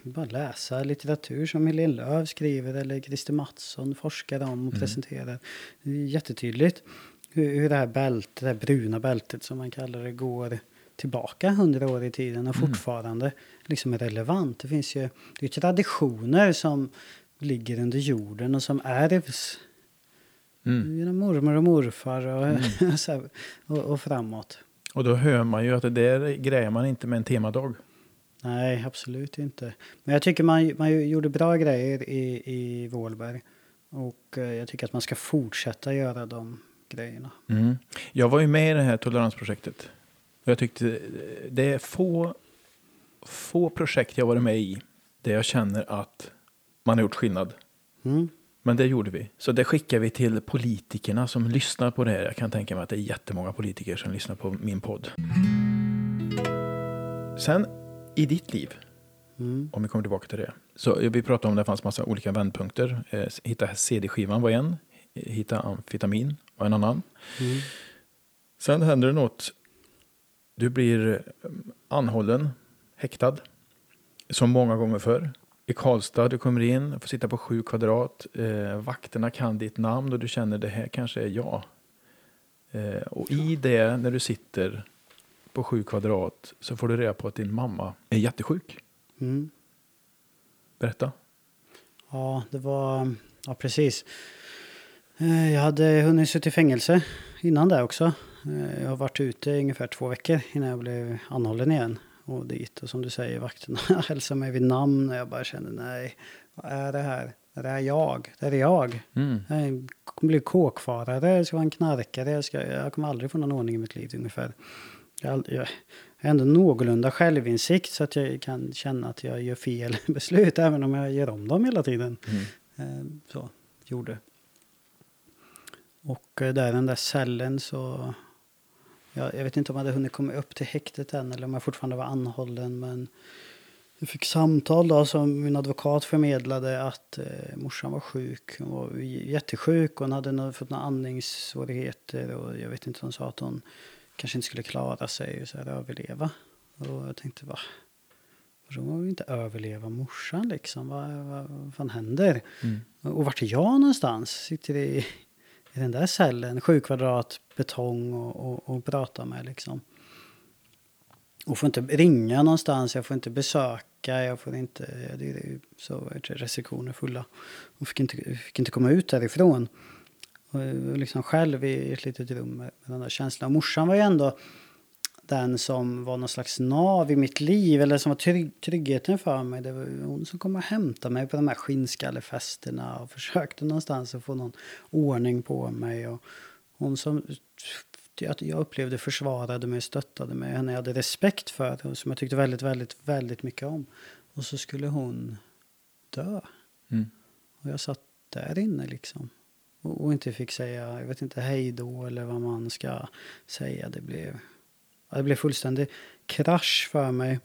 bara läsa litteratur som Helene Lööw skriver eller Christer Mattsson forskar om och presenterar. Det är jättetydligt hur, hur det här bältet, det här bruna bältet som man kallar det, går tillbaka hundra år i tiden och fortfarande liksom är relevant. Det finns ju det är traditioner som ligger under jorden och som ärvs Mm. genom mormor och morfar och, här, och, och framåt. Och då hör man ju att det där grejer man inte med en temadag. Nej, absolut inte. Men jag tycker man, man gjorde bra grejer i, i Vålberg. Och eh, jag tycker att man ska fortsätta göra de grejerna. Mm. Jag var ju med i det här toleransprojektet. Och jag tyckte eh, det är få, få projekt jag varit med i där jag känner att man har gjort skillnad. Mm. Men det gjorde vi. Så det skickar vi till politikerna som lyssnar på det här. Jag kan tänka mig att det är jättemånga politiker som lyssnar på min podd. Sen i ditt liv, Mm. Om vi kommer tillbaka till det. Så vi pratade om det fanns massa olika vändpunkter. Eh, hitta CD-skivan var en. Hitta amfetamin var en annan. Mm. Sen händer det något. Du blir eh, anhållen, häktad. Som många gånger förr. I Karlstad, du kommer in, får sitta på sju kvadrat. Eh, vakterna kan ditt namn och du känner det här kanske är jag. Eh, och i det, när du sitter på sju kvadrat, så får du reda på att din mamma är jättesjuk. Mm. Berätta. Ja, det var... Ja, precis. Eh, Jag hade hunnit sitta i fängelse innan det också. Eh, Jag har varit ute i ungefär två veckor innan jag blev anhållen igen. Och dit. Och som du säger, vakterna hälsade mig vid namn. Och jag bara kände, nej, vad är det här? Det är jag. Det är jag. Mm. Jag kommer bli kåkfarare, jag ska vara en knarkare. Jag, ska, jag kommer aldrig få någon ordning i mitt liv ungefär. Jag, aldrig- jag har ändå någorlunda självinsikt så att jag kan känna att jag gör fel beslut även om jag gör om dem hela tiden. Mm. Eh, Så, gjorde. Och eh, där i den där cellen så... Jag, jag vet inte om jag hade hunnit komma upp till häktet än eller om jag fortfarande var anhållen men... Jag fick samtal då som min advokat förmedlade att eh, morsan var sjuk. Hon var jättesjuk. Hon hade fått några andningssvårigheter och jag vet inte, hon sa att hon kanske inte skulle klara sig och så här, överleva. Och jag tänkte, va? Vadå vill inte överleva morsan liksom? Vad, vad, vad fan händer? Mm. Och vart är jag någonstans? Sitter i, i den där cellen, sju kvadrat betong och, och, och prata med liksom. Och får inte ringa någonstans, jag får inte besöka, jag får inte, ja, det är så restriktioner fulla. Och fick inte, fick inte komma ut därifrån. Och jag var liksom själv i ett litet rum med, med den där känslan. Och morsan var ju ändå den som var någon slags nav i mitt liv, eller som var trygg, tryggheten för mig. Det var hon som kom och hämtade mig på de här skinnskallefesterna och försökte någonstans att få någon ordning på mig. Och hon som jag upplevde försvarade mig, stöttade mig, henne jag hade respekt för och som jag tyckte väldigt, väldigt, väldigt mycket om. Och så skulle hon dö. Mm. Och jag satt där inne liksom. Och, inte fick säga, jag vet inte, hej då eller vad man ska säga. Det blev, det blev fullständig krasch för mig.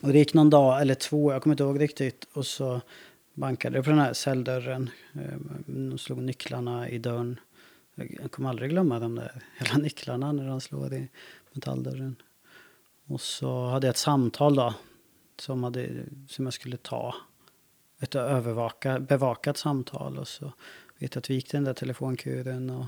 Och det gick någon dag eller två, jag kommer inte ihåg riktigt. Och så bankade det på den här celldörren. Eh, de slog nycklarna i dörren. Jag kommer aldrig glömma de där hela nycklarna när de slår i metalldörren. Och så hade jag ett samtal då. Som, hade, som jag skulle ta. Ett övervaka, bevakat samtal. Och så vet jag att vi gick till den där telefonkuren. Och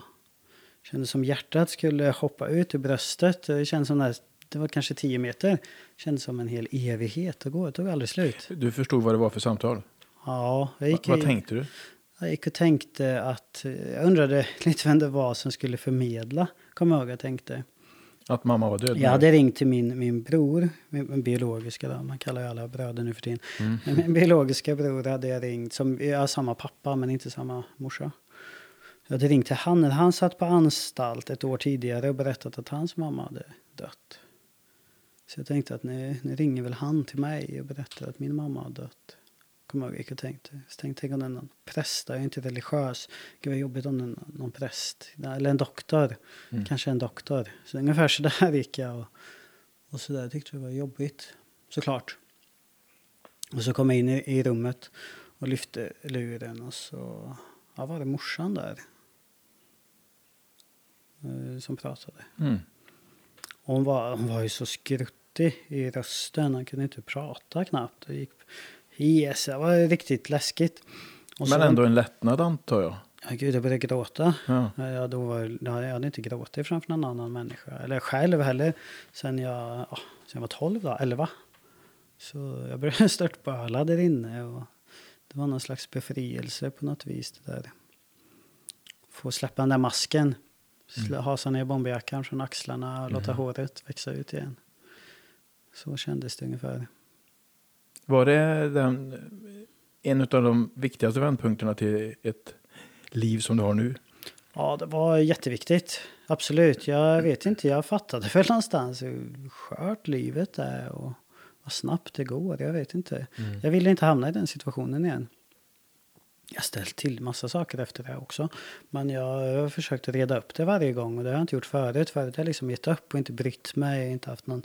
kände som hjärtat skulle hoppa ut ur bröstet. Det kändes som där, det var kanske tio meter. Det kändes som en hel evighet att gå. Det tog aldrig slut. Du förstod vad det var för samtal? Ja, jag gick, vad i- tänkte du? jag gick och tänkte att... Jag undrade lite vem det var som skulle förmedla. Kommer jag ihåg jag tänkte. Att mamma var död? Jag hade ringt till min, min bror, min, min biologiska då, man kallar ju alla bröder nu för tiden. Mm. Min biologiska bror hade jag ringt, som, jag har samma pappa men inte samma morsa. Jag hade ringt till han när han satt på anstalt ett år tidigare och berättat att hans mamma hade dött. Så jag tänkte att nu, nu ringer väl han till mig och berättar att min mamma har dött. Kommer jag ihåg, och tänkte. Så tänkte tänk om det är någon präst, jag är inte religiös. Gud vad jobbigt om det är någon, präst. Eller en doktor. Mm. Kanske en doktor. Så ungefär så där gick jag. Och, och så där tyckte jag det var jobbigt. Såklart. Och så kom jag in i, i rummet och lyfte luren och så ja, var det morsan där. Eh, Som pratade. Mm. Och hon, var, hon var ju så skruttig i rösten. Han kunde inte prata knappt. Det gick hes. Det var riktigt läskigt. Och Men ändå en lättnad antar jag. Ja, gud, jag började gråta. Ja. Ja, då var, ja, jag hade inte gråtit framför någon annan människa. Eller själv heller. Sen jag, ja, sen jag var 12 då, 11. Så jag började störtböla där inne. Och det var någon slags befrielse på något vis. Det där. Få släppa den där masken. Slä, Hasa ner bomberjackan från axlarna och låta håret växa ut igen. Så kändes det ungefär. Var det den, en av de viktigaste vändpunkterna till ett liv som du har nu? Ja, det var jätteviktigt. Absolut. Jag vet inte, jag fattade väl någonstans hur skört livet är och vad snabbt det går. Jag vet inte. Jag ville inte hamna i den situationen igen. Jag ställt till massa saker efter det också. Men jag har försökt reda upp det varje gång och det har jag inte gjort förut. Förut har jag liksom gett upp och inte brytt mig. Inte haft någon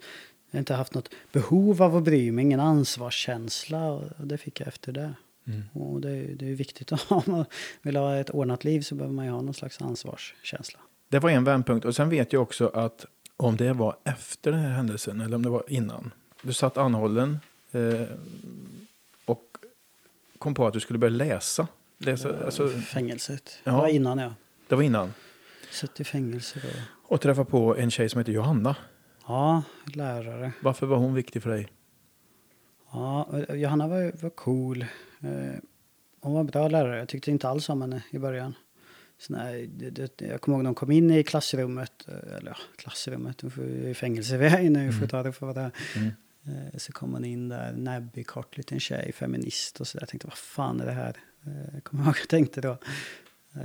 jag har inte haft något behov av att bry mig, ingen ansvarskänsla. Och det fick jag efter det. Mm. Och det, är- det är viktigt att ha. Om man vill ha ett ordnat liv så behöver man ju ha någon slags ansvarskänsla. Det var en vändpunkt. Och sen vet jag också att om det var efter den här händelsen eller om det var innan. Du satt anhållen eh, och kom på att du skulle börja läsa. Läsa alltså, Fängelset. Ja. Det var innan jag det var innan. satt i fängelse då. Och träffa på en tjej som heter Johanna. Ja, lärare. Varför var hon viktig för dig? Ja, Johanna var, var cool. Eh, Hon var en bra lärare. Jag tyckte inte alls om henne i början. Så nej, det, det, jag kommer ihåg när de kom in i klassrummet. eh, Eller ja, klassrummet. I fängelse vi är inne. Vi får ta det för vad det är. Mm. Eh, Så kom hon in där, näbbig, kort liten tjej, feminist och så där. Jag tänkte, vad fan är det här? Eh, Jag kommer ihåg att jag tänkte då.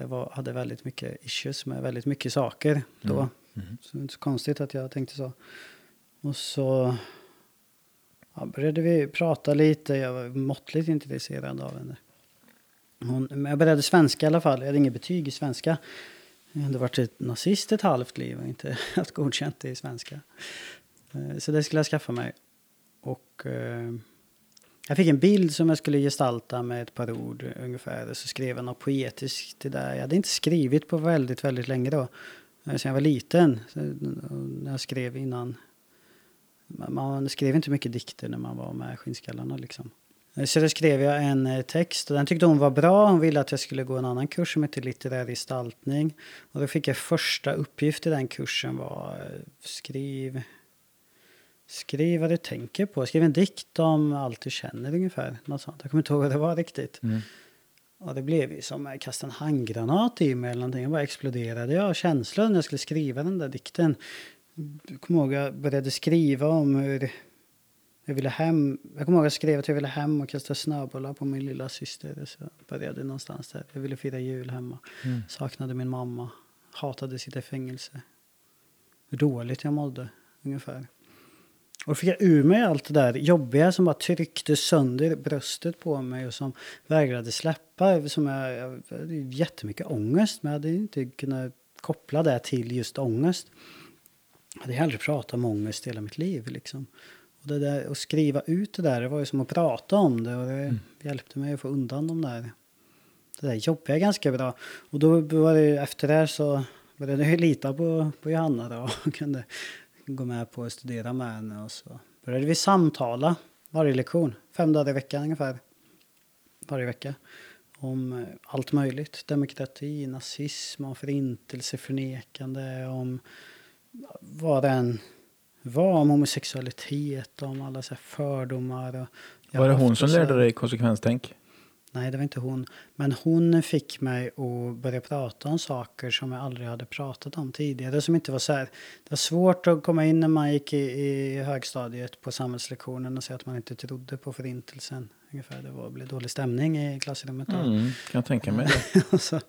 Jag var, hade väldigt mycket issues med väldigt mycket saker då. Mm. Mm. Så det är inte så konstigt att jag tänkte så. Och så ja, började vi prata lite. Jag var måttligt intresserad av henne. Hon, men jag började svenska i alla fall. Jag hade inget betyg i svenska. Jag hade varit ett nazist ett halvt liv och inte haft godkänt i svenska. Eh, Så det skulle jag skaffa mig. Och eh, jag fick en bild som jag skulle gestalta med ett par ord ungefär. Så skrev jag något poetiskt till det. Jag hade inte skrivit på väldigt, väldigt länge då. Eh, sen jag var liten. När eh, jag skrev innan. Man, skrev inte mycket dikter när man var med Skinnskallarna liksom. Eh, så då skrev jag en text och den tyckte hon var bra. Hon ville att jag skulle gå en annan kurs som heter litterär gestaltning. Och då fick jag första uppgift i den kursen var skriv Skriv vad du tänker på. Skriv en dikt om allt du känner ungefär. Något sånt. Jag kommer inte ihåg vad det var riktigt. Mm. Och det blev ju som att kasta en handgranat i mig eller någonting. Jag bara exploderade jag av känslor när jag skulle skriva den där dikten. Jag kommer ihåg jag började skriva om hur jag ville hem. Jag kommer ihåg jag skrev att jag ville hem och kasta snöbollar på min lilla syster. Så jag började någonstans där. Jag ville fira jul hemma. Mm. Saknade min mamma. Hatade sitta i fängelse. Hur dåligt jag mådde ungefär. Och fick jag ur mig allt det där jobbiga som bara tryckte sönder bröstet på mig och som vägrade släppa. Som jag, jag hade jättemycket ångest men jag hade inte kunnat koppla det till just ångest. Jag hade aldrig pratat om ångest hela mitt liv liksom. Och det där, att skriva ut det där, det var ju som att prata om det och det hjälpte mig att få undan de där det där jobbiga ganska bra. Och då var det, efter det här så började jag lita på, på Johanna då och kunde gå med på att studera med henne. Och så började vi samtala varje lektion, fem dagar i veckan ungefär. Varje vecka. Om eh, allt möjligt. Demokrati, nazism, om förintelseförnekande, om vad det än var, om homosexualitet, om alla så fördomar. Var det hon som lärde dig konsekvenstänk? Nej, det var inte hon. Men hon fick mig att börja prata om saker som jag aldrig hade pratat om tidigare. Som inte var så här. Det var svårt att komma in när man gick i, i högstadiet på samhällslektionen och säga att man inte trodde på förintelsen. Ungefär. Det var, blev dålig stämning i klassrummet. Då. Mm, kan jag tänka mig. det. och, så,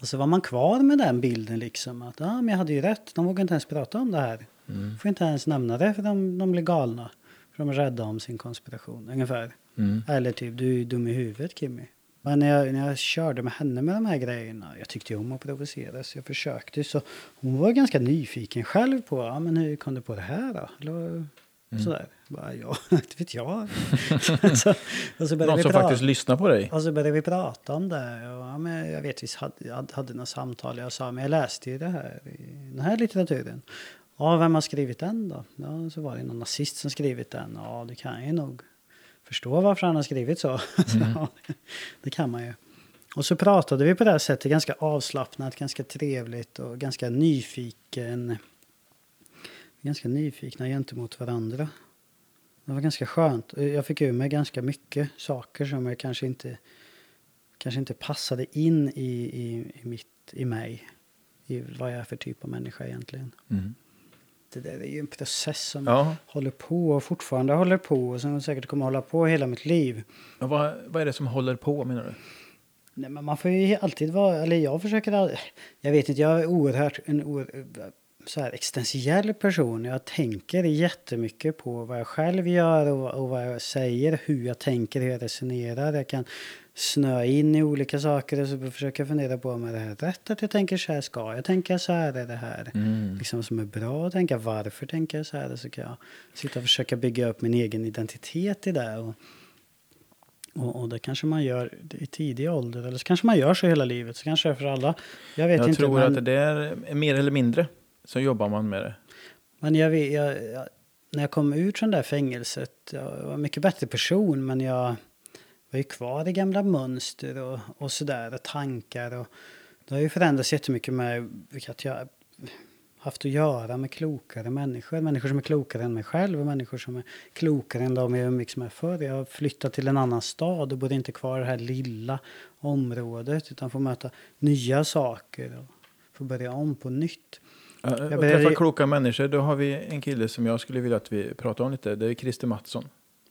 och så var man kvar med den bilden liksom. Att ah, men jag hade ju rätt. De vågar inte ens prata om det här. Mm. Får inte ens nämna det för de, de blir galna. För de är rädda om sin konspiration. Ungefär. Mm. Eller typ, du är dum i huvudet Kimmy. Men när jag, när jag körde med henne med de här grejerna, jag tyckte ju om att provocera så jag försökte. Så hon var ganska nyfiken själv på, ja men hur kom du på det här då? Eller, Sådär. Bara, ja, inte vet jag. så, och, så Någon som faktiskt lyssnar på dig. och så började vi prata om det. Och, ja, men jag vet, vi hade, jag hade några samtal. Jag sa, men jag läste ju det här, i den här litteraturen. Ja, vem har skrivit den då? Ja, så var det någon nazist som skrivit den. Ja, det kan jag ju nog förstå varför han har skrivit så. ja, det kan man ju. Och så pratade vi på det här sättet, ganska avslappnat, ganska trevligt och ganska nyfiken. Ganska nyfikna gentemot varandra. Det var ganska skönt. Jag fick ur mig ganska mycket saker som jag kanske inte, kanske inte passade in i, i, i, mitt, i mig. I vad jag är för typ av människa egentligen. Mm. Det där är ju en process som Ja. håller på och fortfarande håller på och som säkert kommer hålla på hela mitt liv. Och vad, vad är det som håller på menar du? Nej, men man får ju alltid vara, eller jag försöker aldrig, jag vet inte, jag är oerhört en oerhört, så här existentiell person. Jag tänker jättemycket på vad jag själv gör och, och vad jag säger, hur jag tänker, hur jag resonerar. Jag kan snöa in i olika saker och så försöka jag fundera på om är det här rätt att jag tänker så här, ska jag tänka så här, är det här Mm. liksom som är bra att tänka, varför tänker jag så här? Och så kan jag sitta och försöka bygga upp min egen identitet i det. Och, och, och det kanske man gör i tidig ålder, eller så kanske man gör så hela livet, så kanske det är för alla. Jag vet Jag inte. tror men... att det är mer eller mindre så jobbar man med det. Men jag, vet- jag, jag, när jag kom ut från det där fängelset, jag var en mycket bättre person men jag var ju kvar i gamla mönster och, och sådär och tankar. Och det har ju förändrats jättemycket med att jag haft att göra med klokare människor. Människor som är klokare än mig själv och människor som är klokare än de jag umgicks med förr. Jag har flyttat till en annan stad och bor inte kvar i det här lilla området utan får möta nya saker och får börja om på nytt. Jag Jag började- träffa kloka människor, då har vi en kille som jag skulle vilja att vi pratar om lite. Det är Christer Mattsson.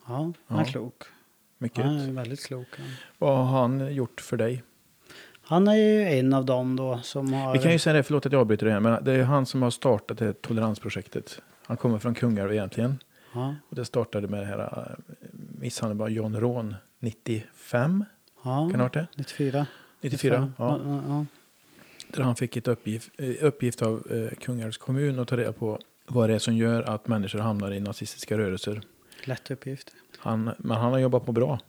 Ja, han är Ja. klok. Mycket. Han är väldigt klok. Vad har han gjort för dig? Han är ju en av dem då som har... Vi kan ju säga det, förlåt att jag avbryter det här, men det är han som har startat det här toleransprojektet. Han kommer från Kungälv egentligen. Ja, Och det startade med det här eh, misshandeln av John Rån 95, ja. kan ha det? 94. 94, ja. ja, ja. Där han fick ett uppgift, eh, uppgift av eh, Kungälvs kommun att ta reda på vad det är som gör att människor hamnar i nazistiska rörelser. Lätt uppgift. Han, men han har jobbat på bra.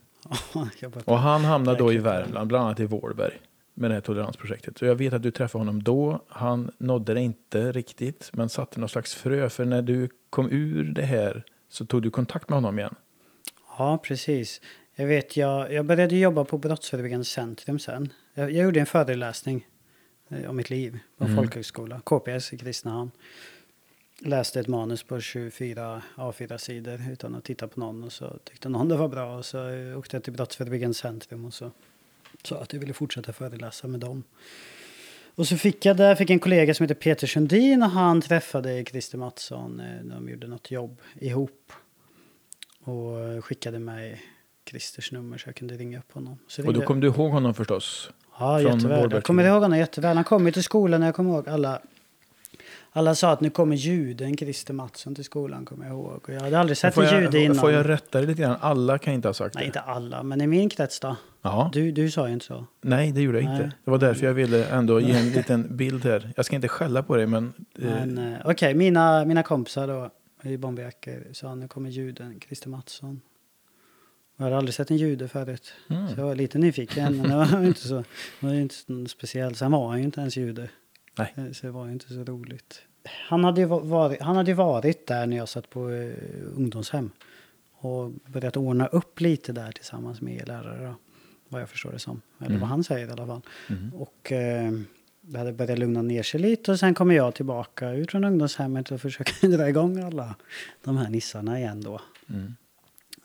Och han hamnade då i. Värmland, bland annat i Vålberg, med det här toleransprojektet. Så jag vet att du träffade honom då. Han nådde det inte riktigt, men satte någon slags frö. För när du kom ur det här så tog du kontakt med honom igen. ja, precis. Jag vet, jag, jag började jobba på Brottsförebyggande centrum sen. Jag, jag gjorde en föreläsning eh, om mitt liv på Mm. folkhögskola, KPS i Kristinehamn. Läste ett manus på 24 A4-sidor utan att titta på någon och så tyckte någon det var bra och så åkte jag till Brottsförebyggande centrum och så sa att jag ville fortsätta föreläsa med dem. Och så fick jag där, fick en kollega som heter Peter Sundin och han träffade Christer Mattsson. eh, De gjorde något jobb ihop. Och skickade mig Christers nummer så jag kunde ringa upp honom. Så Och då kom du ihåg honom förstås. Ja, jätteväl. Jag kommer ihåg honom jätteväl. Han kom ju till skolan när jag kommer ihåg alla. Alla sa att nu kommer juden Christer Mattsson till skolan, kommer jag ihåg. Och jag hade aldrig sett en jude innan. får jag rätta dig lite grann? Alla kan inte ha sagt Nej, det. inte alla, men i min krets då. Ja. Du, du sa ju inte så. Nej, det gjorde jag inte. Nej. Det var därför jag ville ändå ge en liten bild här. Jag ska inte skälla på dig, men... eh, Men eh, okej, mina, mina kompisar då i Bomberjackor sa nu kommer juden Christer Mattsson. Jag hade aldrig sett en jude förut. mm. Så jag var lite nyfiken, men det var ju inte så, det var ju inte speciellt. Sen var han ju inte ens jude. Nej. Eh, Så det var ju inte så roligt. Han hade ju va- varit, han hade varit där när jag satt på eh, ungdomshem. Och börjat ordna upp lite där tillsammans med lärare. Då, vad jag förstår det som. Eller Mm. vad han säger i alla fall. Mm. Och eh, det hade börjat lugna ner sig lite. Och sen kommer jag tillbaka ut från ungdomshemmet och försöker dra igång alla de här nissarna igen då. Mm.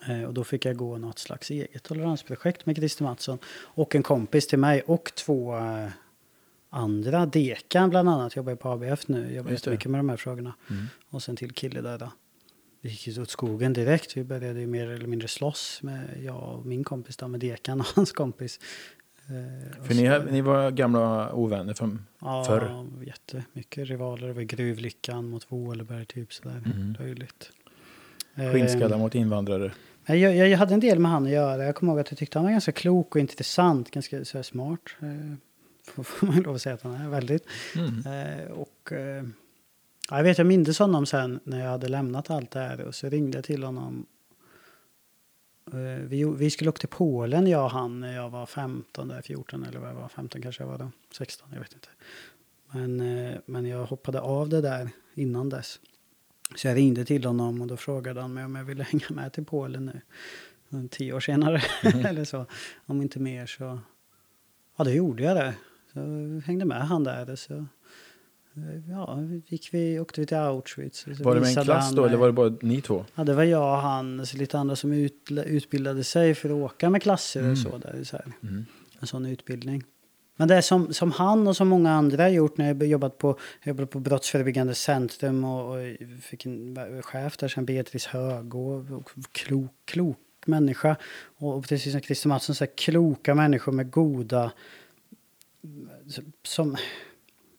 Eh, Och då fick jag gå något slags eget toleransprojekt med Christer Mattsson och en kompis till mig och två eh, andra. Dekan bland annat jobbar ju på ABF nu, jobbar Just det. mycket med de här frågorna. Mm. Och sen till kille där då. Vi gick ju åt skogen direkt. Vi började ju mer eller mindre slåss med jag och min kompis då, med Dekan och hans kompis. Eh, För ni, har- ni var gamla ovänner från... ja, förr? jättemycket rivaler. Det var Gruvlyckan mot Vålberg typ sådär. Mhm. Löjligt. Eh, Skinnskallar mot invandrare. Jag, jag, jag hade en del med han att göra. Jag kommer ihåg att jag tyckte han var ganska klok och intressant. Ganska så smart. Eh, får, man lov att säga att han är väldigt. Mm. Eh, och, eh, ja, jag vet, jag mindes honom sen när jag hade lämnat allt det här. Och så ringde jag till honom. Eh, vi, vi skulle åka till Polen, jag och han, när jag var 15, där, 14 eller vad jag var. 15 kanske jag var då. 16, jag vet inte. Men, men jag hoppade av det där innan dess. Så jag ringde till honom och då frågade han mig om jag ville hänga med till Polen nu. Tio år senare eller så. Om inte mer så. Ja, då gjorde jag det. Så jag hängde med han där. Och så, eh, ja, gick vi, åkte vi till Auschwitz. och så Var det med en klass då, eller var det bara ni två? Ja, det var jag och han, så lite andra som ut, utbildade sig för att åka med klasser Mm. och så. Där, så här. Mm. En sån utbildning. Men det som, som han och som många andra har gjort när jag jobbat på, jobbat på Brottsförebyggande centrum och, och fick en chef där sen, Beatrice Högå, och klok, klok människa. Och precis som Christer Mattsson säger, kloka människor med goda... Som,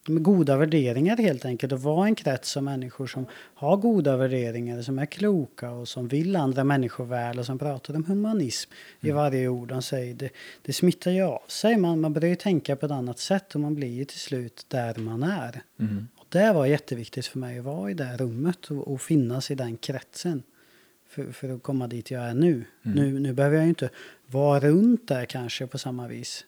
med goda värderingar helt enkelt. Och vara en krets av människor som har goda värderingar, som är kloka och som vill andra människor väl och som pratar om humanism mm. i varje ord de säger. Det, det smittar ju av sig. Man, man börjar ju tänka på ett annat sätt och man blir ju till slut där man är. Mm. Och det var jätteviktigt för mig att vara i det rummet och, och finnas i den kretsen. För, för, att komma dit jag är nu. Mm. nu. Nu behöver jag ju inte vara runt där kanske på samma vis.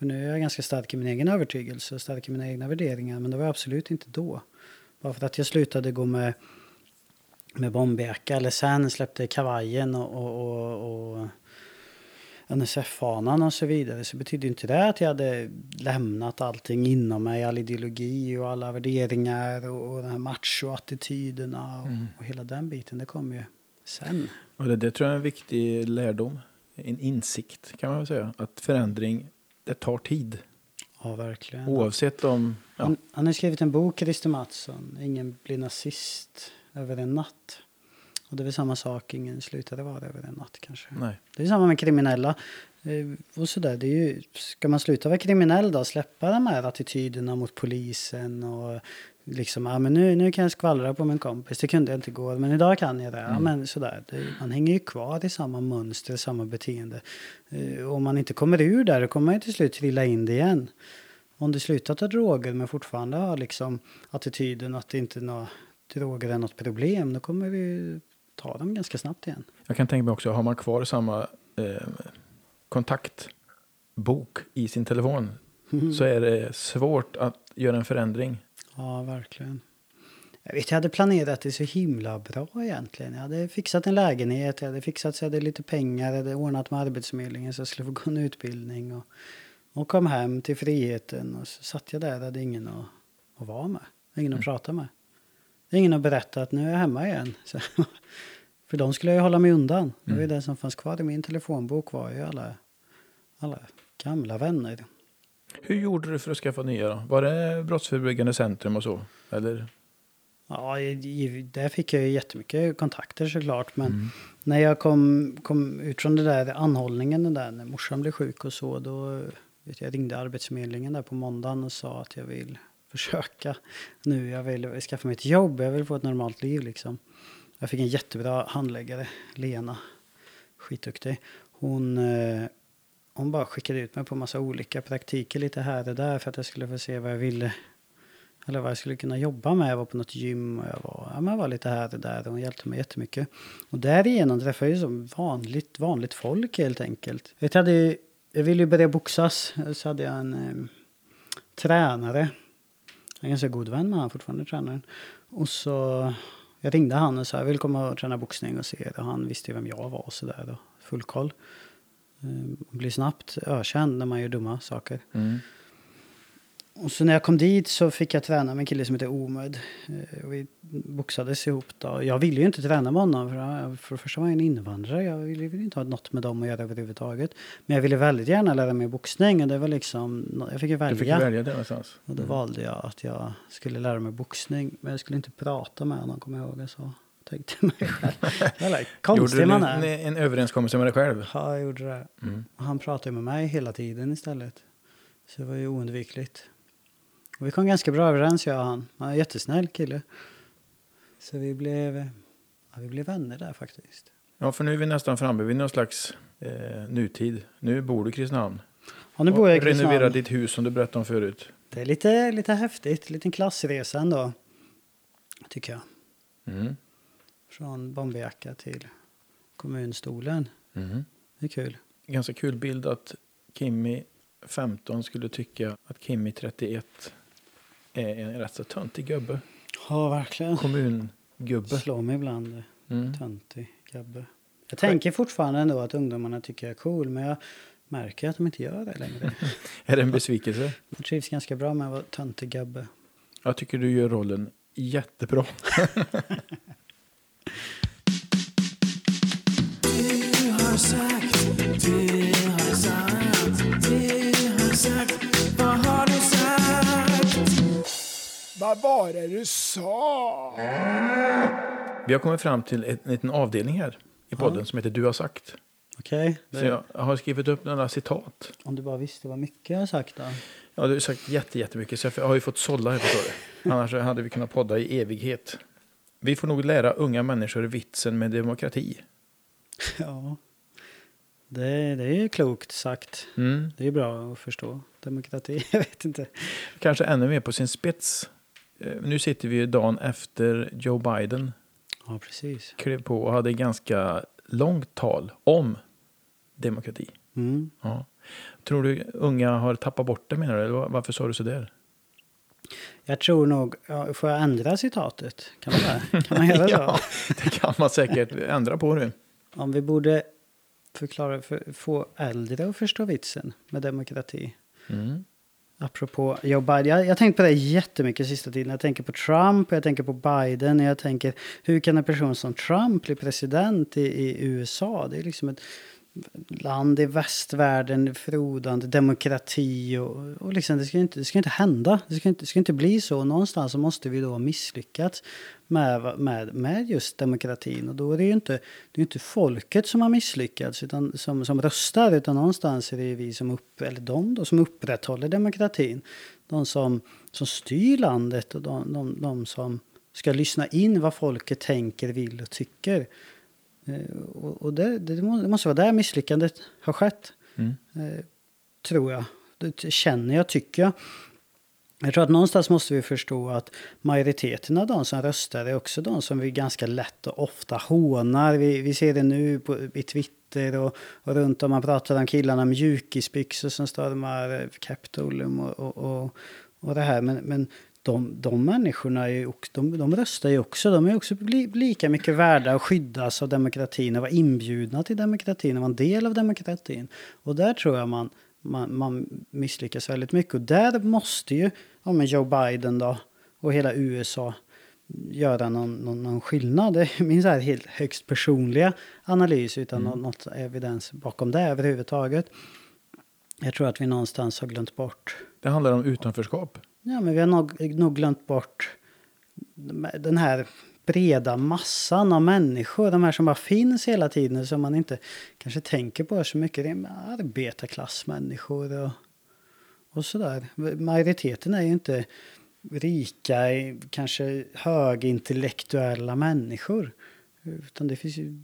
För nu är jag ganska stark i min egen övertygelse och stark i mina egna värderingar. Men det var jag absolut inte då. Bara för att jag slutade gå med, med bomberjacka eller sen släppte kavajen och, och, och, och NSF-fanan och så vidare så betyder inte det att jag hade lämnat allting inom mig, all ideologi och alla värderingar och, och de här macho-attityderna och, mm. och hela den biten. Det kom ju sen. Och det, det tror jag är en viktig lärdom, en insikt kan man väl säga, att förändring det tar tid. Ja, verkligen. Oavsett om... Ja. Han, han har skrivit en bok, Christer Mattsson, Ingen blir nazist över en natt. Och det är väl samma sak, ingen slutade vara över en natt kanske. Nej. Det är samma med kriminella. Eh, och sådär, det är ju, ska man sluta vara kriminell då, släppa de här attityderna mot polisen och liksom, ja men nu, nu kan jag skvallra på min kompis, det kunde jag inte igår, men idag kan jag det. Mm. Ja, men sådär, det, man hänger ju kvar i samma mönster, samma beteende. Uh, om man inte kommer ur där, då kommer man till slut trilla in det igen. Om du slutar ta droger men fortfarande har liksom attityden att det inte är droger är något problem, då kommer vi ta dem ganska snabbt igen. Jag kan tänka mig också, har man kvar samma eh, kontaktbok i sin telefon mm. så är det svårt att göra en förändring. Ja, verkligen. Jag vet, jag hade planerat det så himla bra egentligen. Jag hade fixat en lägenhet, jag hade fixat så jag hade lite pengar, jag hade ordnat med Arbetsförmedlingen så jag skulle få gå en utbildning. Och, och kom hem till friheten och så satt jag där och hade ingen att, att vara med. Ingen att mm. prata med. Ingen att berätta att nu är jag hemma igen. Så, för de skulle jag ju hålla mig undan. Mm. Det var ju mm. det som fanns kvar i min telefonbok var ju alla, alla gamla vänner. Hur gjorde du för att skaffa nya då? Var det Brottsförebyggande Centrum och så? Eller? Ja, där fick jag ju jättemycket kontakter såklart. Men mm. när jag kom, kom ut från det där anhållningen, där, när morsan blev sjuk och så, då vet jag, ringde Arbetsförmedlingen där på måndagen och sa att jag vill försöka nu. Jag vill skaffa mig ett jobb, jag vill få ett normalt liv liksom. Jag fick en jättebra handläggare, Lena, skitduktig. Hon eh, hon bara skickade ut mig på massa olika praktiker lite här och där för att jag skulle få se vad jag ville. Eller vad jag skulle kunna jobba med. Jag var på något gym och jag var, ja, jag var lite här och där och hon hjälpte mig jättemycket. Och därigenom träffade jag ju som vanligt, vanligt folk helt enkelt. Jag, hade, jag ville ju börja boxas. Så hade jag en eh, tränare. Jag är ganska god vän med han fortfarande, tränaren. Och så jag ringde han och sa jag vill komma och träna boxning och se det. Han visste ju vem jag var och sådär. Full koll. Man eh, blir snabbt ökänd när man gör dumma saker. Mm. Och så när jag kom dit så fick jag träna med en kille som heter Omöd. Eh, vi boxades ihop då. Jag ville ju inte träna med honom för, för det första var jag en invandrare. Jag ville ju inte ha något med dem att göra överhuvudtaget. Men jag ville väldigt gärna lära mig boxning och det var liksom, jag fick ju välja. Du fick välja det någonstans. Och då mm. valde jag att jag skulle lära mig boxning. Men jag skulle inte prata med honom kommer jag ihåg. Jag sa tänkte mig själv. Eller, konstig man är. Gjorde du en överenskommelse med dig själv? Ja, jag gjorde det. Mm. Han pratade med mig hela tiden istället. Så det var ju oundvikligt. Och vi kom ganska bra överens, jag och han. Han är en jättesnäll kille. Så vi blev, ja, vi blev vänner där faktiskt. Ja, för nu är vi nästan framme vid någon slags eh, nutid. Nu bor du i Kristinehamn. Ja, nu bor jag i Kristinehamn. Renovera ditt hus som du berättade om förut. Det är lite, lite häftigt. En liten klassresa ändå. Tycker jag. Mm. Från bomberjacka till kommunstolen. Mm. Det är kul. Ganska kul bild att Kimmy 15 skulle tycka att Kimmy 31 är en rätt så töntig gubbe. Ja, verkligen. Kommungubbe. Slår mig ibland. Mm. Töntig gubbe. Jag tänker fortfarande ändå att ungdomarna tycker jag är cool, men jag märker att de inte gör det längre. är det en besvikelse? Jag trivs ganska bra med att vara töntig gubbe. Jag tycker du gör rollen jättebra. sagt, du har sagt, du har sagt, vad har du sagt? Vad var det du sa? Vi har kommit fram till en liten avdelning här i podden ja. som heter Du har sagt. Okej. Så jag har skrivit upp några citat. Om du bara visste vad mycket jag har sagt då. Ja, du har sagt jätte, jättemycket, så jag har ju fått sålla här förstår du. Annars hade vi kunnat podda i evighet. Vi får nog lära unga människor vitsen med demokrati. Ja. Det, det är ju klokt sagt. Mm. Det är bra att förstå demokrati. Jag vet inte. Kanske ännu mer på sin spets. Eh, Nu sitter vi ju dagen efter Joe Biden Ja, precis. klev på och hade ganska långt tal om demokrati. Mm. Ja. Tror du unga har tappat bort det menar du? Eller varför sa du så där? Jag tror nog... Ja, får jag ändra citatet? Kan man? Kan man göra så? ja, det kan man säkert ändra på nu. Om vi borde förklara för få äldre att förstå vitsen med demokrati. Mm. Apropå Joe Biden. Jag, jag har tänkt på det jättemycket sista tiden. Jag tänker på Trump, jag tänker på Biden. Jag tänker, hur kan en person som Trump bli president i, i USA? Det är liksom ett land i västvärlden, frodande demokrati. Och, och liksom, det, ska inte, det ska inte hända. Det ska inte, det ska inte bli så. Någonstans så måste vi då ha misslyckats med, med, med just demokratin. Och då är det ju inte, det är inte folket som har misslyckats utan, som, som röstar, utan någonstans är det ju vi som, upp, eller de då, som upprätthåller demokratin. De som, som styr landet och de, de, de som ska lyssna in vad folket tänker, vill och tycker. Eh, Och, det, det måste vara där misslyckandet har skett. Mm. Eh, tror jag. Det känner jag, tycker jag. Jag tror att någonstans måste vi förstå att majoriteten av de som röstar är också de som vi ganska lätt och ofta hånar. Vi, vi ser det nu på, i Twitter och, och runt om. Man pratar om killarna med mjukisbyxor som stormar eh, Capitolium och, och, och, och det här. Men, men de, de människorna är de, de röstar ju också. De är också li, lika mycket värda att skyddas av demokratin och vara inbjudna till demokratin och vara en del av demokratin. Och där tror jag man, man, man misslyckas väldigt mycket. Och där måste ju ja, men Joe Biden då, och hela USA göra någon, någon, någon skillnad. Det är min så här helt högst personliga analys utan Mm. något evidens bakom det överhuvudtaget. Jag tror att vi någonstans har glömt bort Det handlar om utanförskap. Ja, men vi har nog, nog glömt bort den här breda massan av människor. De här som bara finns hela tiden som man inte kanske tänker på så mycket. Det är arbetarklassmänniskor och, och sådär. Majoriteten är ju inte rika, kanske högintellektuella människor. Utan det finns ju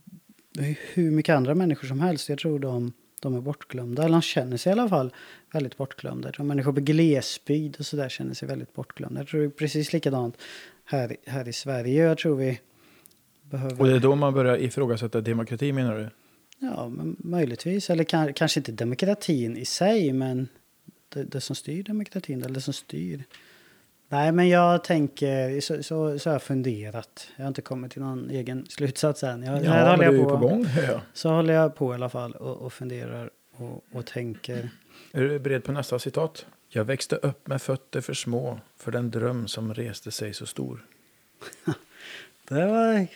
hur mycket andra människor som helst. Jag tror de, de är bortglömda. Eller de känner sig i alla fall väldigt bortglömda. Jag tror människor på glesbygd och sådär känner sig väldigt bortglömda. Jag tror det är precis likadant här, här i Sverige. Jag tror vi behöver... Och det är då man börjar ifrågasätta demokrati menar du? Ja, men möjligtvis. Eller kan, kanske inte demokratin i sig, men det, det som styr demokratin. Eller det som styr. Nej, men jag tänker, så, så, så har jag funderat. Jag har inte kommit till någon egen slutsats än. Jag, Ja, men du är ju på gång. jag. Så håller jag på i alla fall och, och funderar och, och tänker. Är du beredd på nästa citat? Jag växte upp med fötter för små för den dröm som reste sig så stor. Det var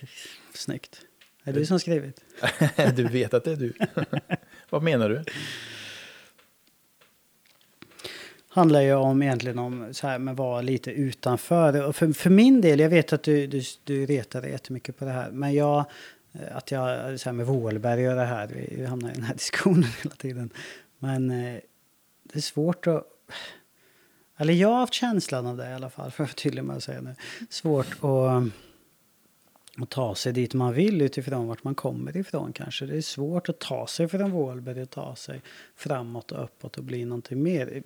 snyggt. Är det du som skrivit? du vet att det är du. Vad menar du? handlar ju om egentligen om så här med vara lite utanför. Och för, för min del, jag vet att du, du, du retar dig jättemycket på det här. Men jag, eh, att jag, så här med Vålberg och det här, vi, vi hamnar i den här diskussionen hela tiden. Men eh, det är svårt att... Eller jag har haft känslan av det i alla fall, för att vara tydlig med att säga nu. Svårt att, att ta sig dit man vill utifrån vart man kommer ifrån kanske. Det är svårt att ta sig från Vålberg och ta sig framåt och uppåt och bli någonting mer.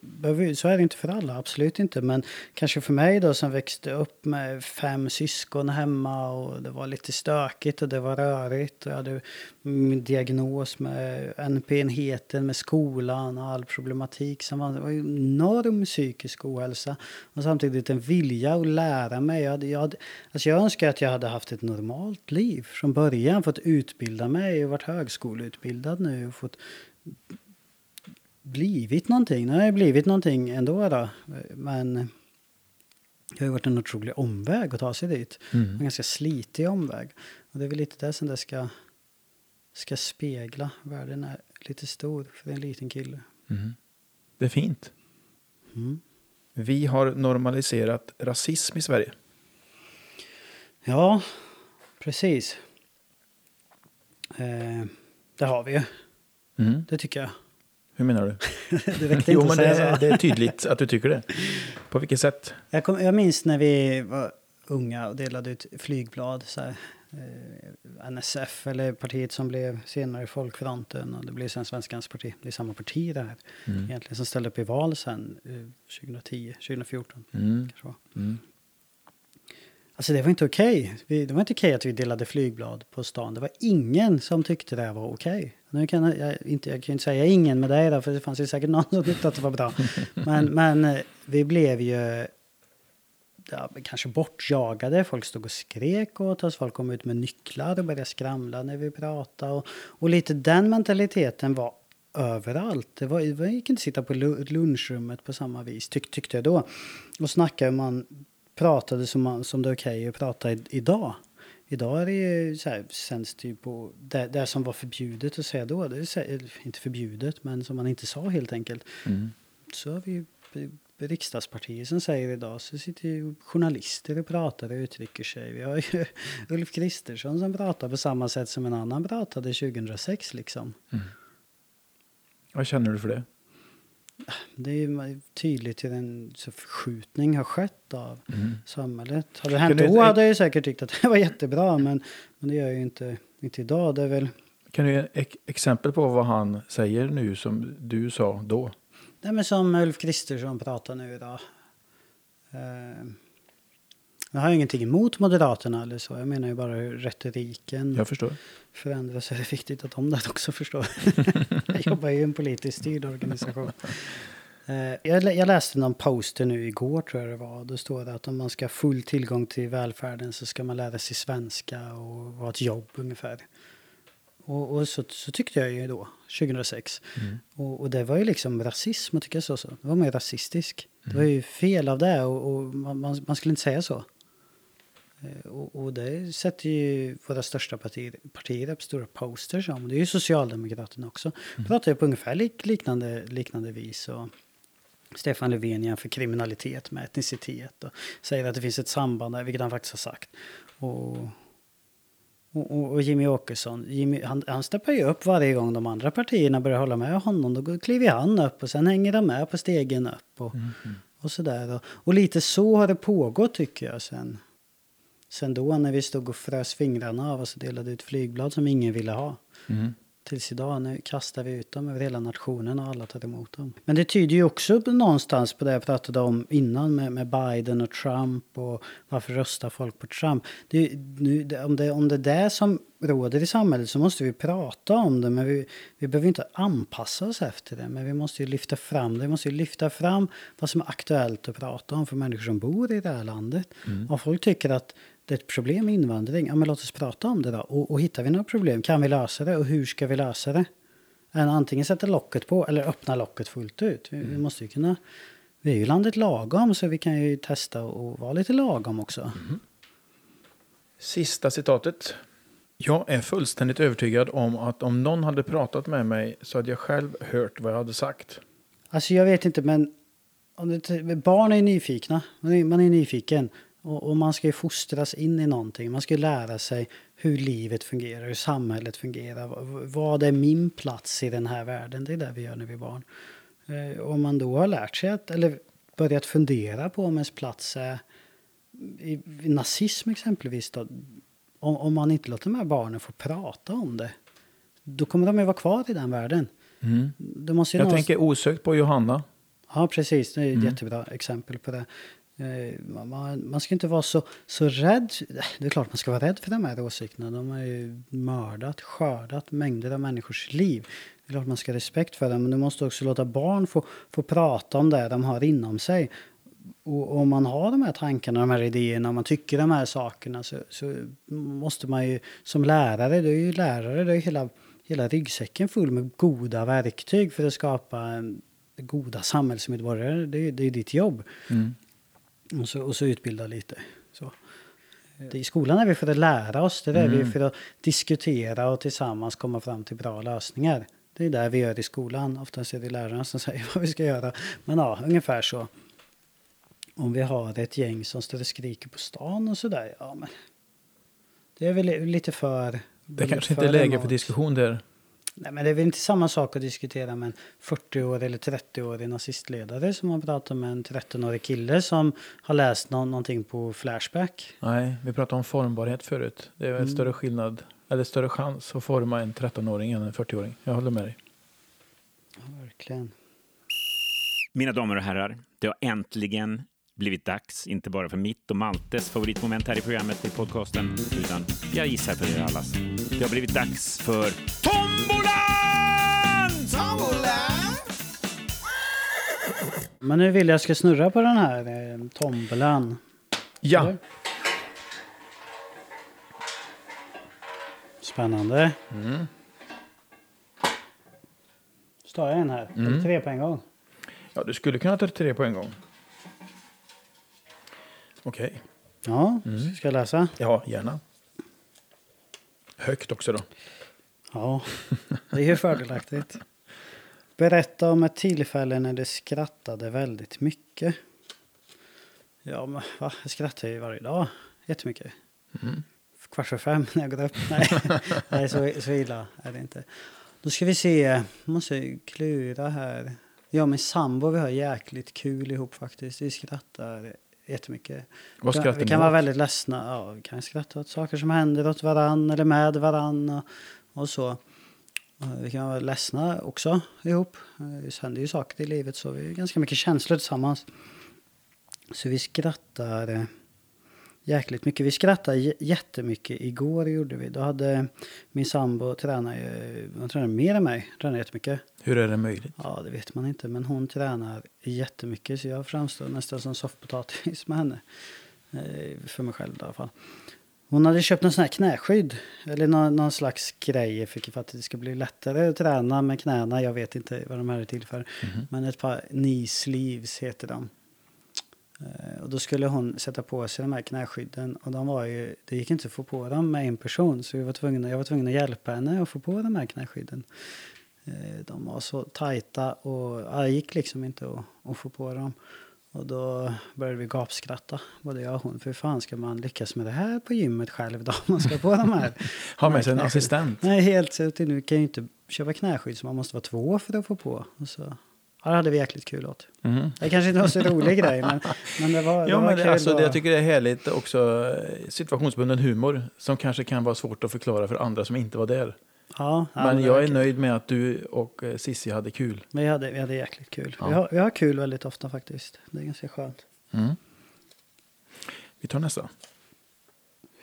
Så är det inte för alla, absolut inte. Men kanske för mig då som växte upp med fem syskon hemma och det var lite stökigt och det var rörigt. Och jag hade min diagnos med NP-enheten med skolan och all problematik som var, det var enorm psykisk ohälsa. Och samtidigt en vilja att lära mig. Jag, hade, jag, hade, alltså jag önskar att jag hade haft ett normalt liv från början. Fått utbilda mig och varit högskoleutbildad nu. Och fått blivit någonting. Nu har jag blivit någonting ändå då. Men det har ju varit en otrolig omväg att ta sig dit. En ganska slitig omväg. Och det är väl lite det som det ska, ska spegla. Världen är lite stor för en liten kille. Mm. Det är fint. Mm. Vi har normaliserat rasism i Sverige. Ja, precis. Eh, det har vi ju. Mm. Det tycker jag. Hur menar du? Det räckte jo, men det, så. det är tydligt att du tycker det. På vilket sätt? Jag, kom, jag minns när vi var unga och delade ut flygblad. Så här, eh, NSF, eller partiet som blev senare Folkfronten och det blev sen Svenskans parti. Det är samma parti det här Mm. egentligen som ställde upp i val sen eh, 2010, 2014 Mm. kanske var. Mm. Alltså det var inte okej. Okay. Det var inte okej att vi delade flygblad på stan. Det var ingen som tyckte det var okej. Nu kan jag, inte, jag kan inte säga ingen med dig då, för det fanns ju säkert någon som tyckte att det var bra. Men, men eh, vi blev ju ja, kanske bortjagade. Folk stod och skrek åt oss. Folk kom ut med nycklar och började skramla när vi pratade. Och, och lite den mentaliteten var överallt. Det, var, det gick inte att sitta på lunchrummet på samma vis, tyck, tyckte jag då. Och snacka hur man pratade som, som det är okej att prata i, idag. Idag är det ju så här, sänds det ju på det, det som var förbjudet att säga då. Det är inte förbjudet, men som man inte sa helt enkelt. Mm. Så har vi ju riksdagspartier som säger idag så sitter ju journalister och pratar och uttrycker sig. Vi har ju Ulf Kristersson som pratar på samma sätt som en annan pratade 2006 liksom. Vad känner du för det? Det är ju tydligt hur en förskjutning har skett av Mm. samhället. Hade det hänt Kan du- då hade jag ju säkert tyckt att det var jättebra men, men det gör jag ju inte, inte idag. Det är väl Kan du ge ett exempel på vad han säger nu som du sa då? Nej, men som Ulf Kristersson pratar nu idag. Eh, jag har ingenting emot Moderaterna eller så. Jag menar ju bara hur retoriken Jag förstår. förändras. Så är det viktigt att de där också förstår. jag jobbar ju i en politiskt styrd organisation. Eh, jag, lä- jag läste någon poster nu igår tror jag det var. Då står det att om man ska ha full tillgång till välfärden så ska man lära sig svenska och ha ett jobb ungefär. Och, och så, så tyckte jag ju då, 2006. Mm. Och, och det var ju liksom rasism att tycka så. så. Det var mer rasistisk. Det var ju fel av det och, och man, man skulle inte säga så. Eh, Och, och det sätter ju våra största partier, partier upp stora posters om. Det är ju Socialdemokraterna också. Pratar ju på ungefär lik, liknande, liknande vis. Och Stefan Löfven jämför kriminalitet med etnicitet och säger att det finns ett samband där, vilket han faktiskt har sagt. Och, och, och, Jimmy Åkesson, Jimmy, han, han steppar ju upp varje gång de andra partierna börjar hålla med honom. Då kliver han upp och sen hänger de med på stegen upp. Och, och sådär. Och, och lite så har det pågått tycker jag sen, sen då när vi stod och frös fingrarna av oss och delade ut flygblad som ingen ville ha. Mm. Tills idag, nu kastar vi ut dem över hela nationen och alla tar emot dem. Men det tyder ju också någonstans på det jag pratade om innan med, med Biden och Trump och varför röstar folk på Trump. Det, nu, det, om, det, om det är det som råder i samhället så måste vi prata om det. Men vi, vi behöver inte anpassa oss efter det. Men vi måste ju lyfta fram det. Vi måste ju lyfta fram vad som är aktuellt att prata om för människor som bor i det här landet. Om folk tycker att det är ett problem med invandring, ja men låt oss prata om det då. Och, och hittar vi några problem, kan vi lösa det och hur ska vi lösa det? Än antingen sätta locket på eller öppna locket fullt ut. Vi, vi måste ju kunna... Vi är ju landet lagom så vi kan ju testa och vara lite lagom också. Sista citatet. Jag är fullständigt övertygad om att om någon hade pratat med mig så hade jag själv hört vad jag hade sagt. Alltså jag vet inte men om det, barn är nyfikna. Man är, man är nyfiken. Och, och man ska ju fostras in i någonting. Man ska lära sig hur livet fungerar, hur samhället fungerar. Vad, är min plats i den här världen? Det är det vi gör när vi är barn. Eh, om man då har lärt sig att, eller börjat fundera på om ens plats är i, i nazism exempelvis. Då, om, om man inte låter de här barnen få prata om det. Då kommer de ju vara kvar i den världen. Mm. Jag någonstans- tänker osökt på Johanna. Ja, precis. Det är ett Mm. jättebra exempel på det. Eh, man, man- ska inte vara så, så rädd. Det är klart man ska vara rädd för de här åsikterna. De har ju mördat, skördat mängder av människors liv. Det är klart man ska ha respekt för dem, Men du måste också låta barn få, få prata om det de har inom sig. Och om man har de här tankarna, de här idéerna, om man tycker de här sakerna så, så måste man ju som lärare, du är ju lärare, du är ju hela, hela ryggsäcken full med goda verktyg för att skapa eh, goda samhällsmedborgare. Det är, det är ditt jobb. Mm. Och så, och så utbilda lite. Så. Det, I skolan är vi för att lära oss. Det är där vi för att diskutera och tillsammans komma fram till bra lösningar. Det är där vi gör i skolan. Oftast är det lärarna som säger vad vi ska göra. Men ja, ungefär så. Om vi har ett gäng som står och skriker på stan och sådär. Ja, men det är väl lite för... Det kanske inte är läge för diskussion där. Nej, men det är väl inte samma sak att diskutera med en 40-årig eller 30-årig nazistledare som man pratar med en 13-årig kille som har läst nå någonting på Flashback. Nej, vi pratade om formbarhet förut. Det är väl större skillnad, eller större chans att forma en 13-åring än en 40-åring. Jag håller med dig. Ja, verkligen. Mina damer och herrar, det har äntligen blivit dags, inte bara för mitt och Maltes favoritmoment här i programmet i podcasten, utan jag gissar för er allas. Det har blivit dags för Tombolan! Men nu vill jag ska snurra på den här eh, tombolan. Ja, Eller? Spännande. Mm. Så tar jag en här. Mm. Tre på en gång. ja du skulle kunna ta tre på en gång. Okej, Ja, Mm. ska jag läsa? ja gärna. Högt också då. Ja, det är ju fördelaktigt. Berätta om ett tillfälle när du skrattade väldigt mycket. Ja, men va? Jag skrattar ju varje dag. Jättemycket. Mm. Kvart för fem när jag går upp. Nej, Nej så, så illa är det inte. Då ska vi se. Måste klura här. Jag och min sambo vi har jäkligt kul ihop faktiskt. Vi skrattar jättemycket. Vad Vi skrattar kan- Vi kan vara åt? väldigt ledsna. Ja, vi kan skratta åt saker som händer åt varann eller med varann och, och så. Eh, Vi kan vara ledsna också ihop. Eh, Det händer ju saker i livet så vi har ganska mycket känslor tillsammans. Så vi skrattar eh, jäkligt mycket. Vi skrattade jättemycket igår gjorde vi. Då hade min sambo tränat hon tränar mer än mig, tränar jättemycket. Hur är det möjligt? Ja, det vet man inte. Men hon tränar jättemycket så jag framstår nästan som soffpotatis med henne. Eh, För mig själv i alla fall. Hon hade köpt en sån här knäskydd. Eller någon, någon slags grej för att det ska bli lättare att träna med knäna. Jag vet inte vad de här är till för. Men ett par knee sleeves heter de. Eh, Och då skulle hon sätta på sig de här knäskydden. Och de var ju, det gick inte att få på dem med en person. Så vi var tvungna, jag var tvungen att hjälpa henne att få på de här knäskydden. Eh, De var så tajta och ja, det gick liksom inte att, att få på dem. Och då började vi gapskratta, både jag och hon. För hur fan ska man lyckas med det här på gymmet själv då? Man ska på de här. Ha med sig en assistent. Nej, helt så nu kan ju inte köpa knäskydd så man måste vara två för att få på. Och så, ja, det hade vi jäkligt kul åt. Mm. Det kanske inte var så rolig grej, men, men det var, det Ja, var men kul. det, alltså, det, jag tycker det är härligt också situationsbunden humor som kanske kan vara svårt att förklara för andra som inte var där. ja, men det jag är kul. nöjd med att du och eh, Sissi hade kul. Vi hade, vi hade jäkligt kul. Ja. Vi, har, vi har kul väldigt ofta faktiskt. Det är ganska skönt. Mm. Vi tar nästa.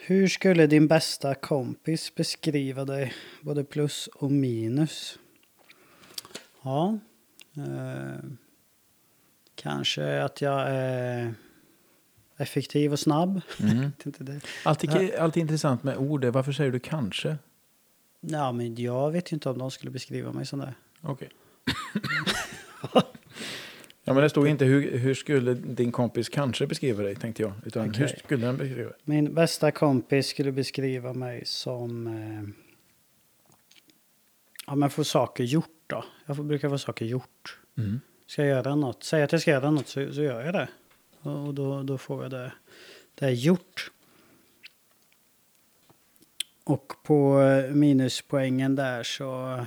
Hur skulle din bästa kompis beskriva dig, både plus och minus? Ja, eh, kanske att jag är effektiv och snabb. Mm. Alltid, alltid intressant med ord. Varför säger du kanske? Ja, men jag vet ju inte om de skulle beskriva mig som det. Okej. ja, men det stod inte hur, hur skulle din kompis kanske beskriva dig, tänkte jag. Utan hur Okej. skulle den beskriva dig? Min bästa kompis skulle beskriva mig som... Eh, ja, men få saker gjort då. Jag får, brukar få saker gjort. Mm. Ska jag göra något, säg att jag ska göra något så, så gör jag det. Och och då, då får jag det, det är gjort. Och på eh, minuspoängen där så...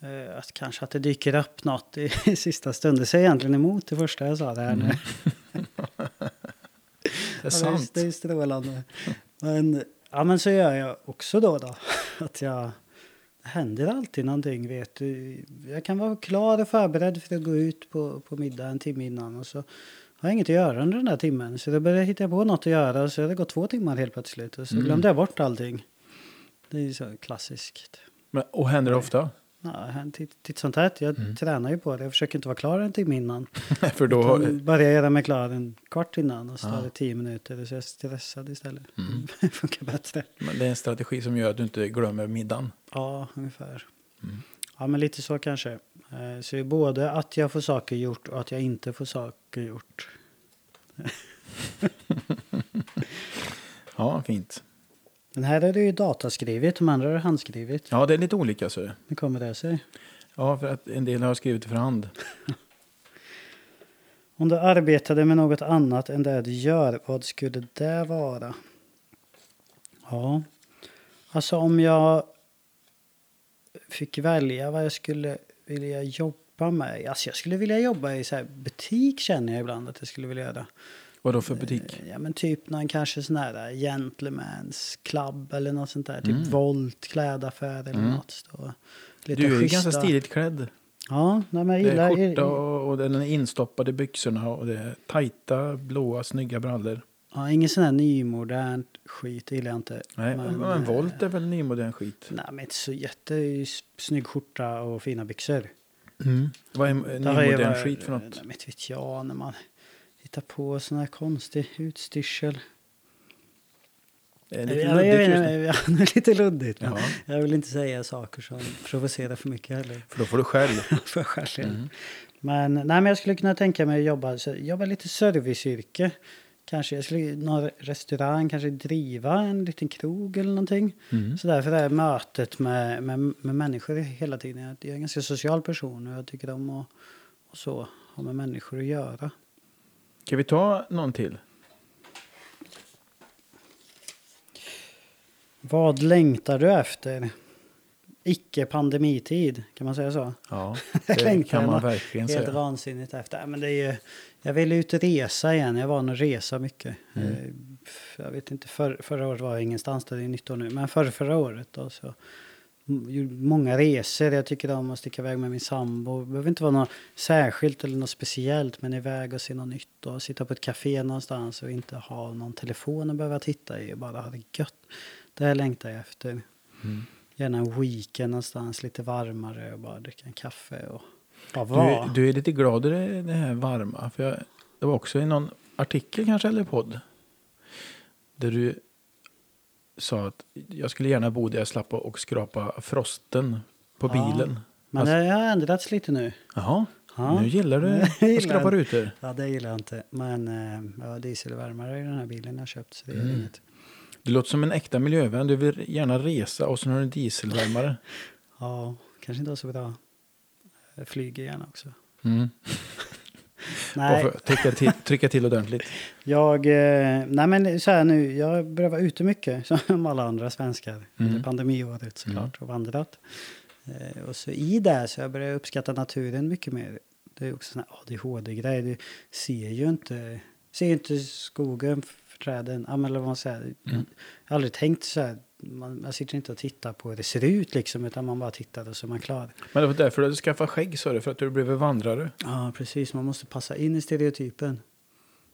Eh, att kanske att det dyker upp något i, i sista stund. Det säger egentligen emot det första jag sa det här nu. Det är Ja, det, är, sant. strålande. Men, ja, men så gör jag också då. då att jag, händer alltid någonting. Vet du. Jag kan vara klar och förberedd för att gå ut på, på middag en timme innan. Och så har jag inget att göra under den där timmen. Så då börjar jag hitta på något att göra. Och så har det gått två timmar helt plötsligt. Och så glömde jag bort allting. Det är ju så klassiskt. Men, och händer det ofta? Ja, titt, titt sånt här. Jag tränar ju på det. Jag försöker inte vara klar en timme innan. För då... Börjar göra mig klar en kvart innan och så tar det tio minuter så är jag stressad istället. Mm. Det funkar bättre. Men det är en strategi som gör att du inte glömmer middagen. Ja, ungefär. Mm. Ja, men lite så kanske. Eh, Så både att jag får saker gjort och att jag inte får saker gjort. Ja, fint. Den här är det ju dataskrivet, de andra är handskrivet. Ja, det är lite olika så. Hur kommer det sig? Ja, för att en del har skrivit för hand. Om du arbetade med något annat än det du gör, vad skulle det vara? Ja, alltså om jag fick välja vad jag skulle vilja jobba med. Alltså jag skulle vilja jobba i så butik känner jag ibland att jag skulle vilja göra. Vad då för butik? Ja men typ någon kanske sån här gentleman's club eller något sånt där. Typ Volt klädaffär eller Mm. något. Stå. Lite Du är ju ganska stiligt klädd. Ja, nej, men jag Det gillar... är skjorta och, och den är instoppad i byxorna och det är tajta, blåa, snygga brallor. Ja, ingen sån här nymodernt skit gillar jag inte. Nej, men, Men, Volt är väl nymodern skit? Nej, men inte så jättesnygg skjorta och fina byxor. Vad är jag nymodern skit för något? Nej, men inte vet jag när man hittar på sån här konstig utstyrsel. Det är Jag, lite jag, luddigt just vet nu. inte, ja, det är lite luddigt. men Ja, Jag vill inte säga saker som provocerar för mycket heller. för då får du skäll. för själv. Mm. Men, nej, men jag skulle kunna tänka mig att jobba, jobba lite serviceyrke. Kanske jag skulle någon restaurang, kanske driva en liten krog eller någonting. Mm. Så därför här mötet med, med, med människor hela tiden. Jag är en ganska social person och jag tycker om att och så, ha med människor att göra. Ska vi ta någon till? Vad längtar du efter? Icke-pandemitid, kan man säga så? Ja, det kan man verkligen Helt säga. vansinnigt efter. Men det är ju, jag vill ut och resa igen. Jag var nog resa mycket. Mm. Eh, Jag vet inte, för, förra året var jag ingenstans, det är nytt år nu. Men förra, förra året då så många resor. Jag tycker om att sticka iväg med min sambo. Det behöver inte vara något särskilt eller något speciellt. Men iväg och se något nytt. Och sitta på ett café någonstans och inte ha någon telefon att behöva titta i. Och bara ha det gött. Det här längtar jag efter. Mm. Gärna en weekend någonstans, lite varmare och bara dricka en kaffe och bara vara. Du, du är lite glad i det det här varma. För jag, det var också i någon artikel kanske eller podd. Där du sa att jag skulle gärna bo där jag slapp och skrapa frosten på Ja. bilen. Men Alltså- det har ändrats lite nu. Jaha, Ja. nu gillar du att skrapa rutor. Ja, det gillar jag inte. Men eh, jag har dieselvärmare i den här bilen jag köpt. Så det är Mm. inget. Du låter som en äkta miljövän. Du vill gärna resa och sen har du en dieselvärmare. Ja, kanske inte var så bra. Jag flyger gärna också. Mm. Nej, för trycka till, trycka till ordentligt. jag... Eh, nej, men så här nu. Jag börjar vara ute mycket, som alla andra svenskar. Mm. Under pandemiåret såklart, och vandrat. Eh, och så i det så jag börjar uppskatta naturen mycket mer. Det är också en ADHD-grej. Du ser ju inte, ser inte skogen, för träden. Ja, men eller vad man säger. Mm. Jag har aldrig tänkt så här. Man, man sitter inte och tittar på hur det ser ut liksom, utan man bara tittar och så är man klar. Men det var därför du skaffat skägg sa du, för att du blev vandrare. Ja, precis. Man måste passa in i stereotypen.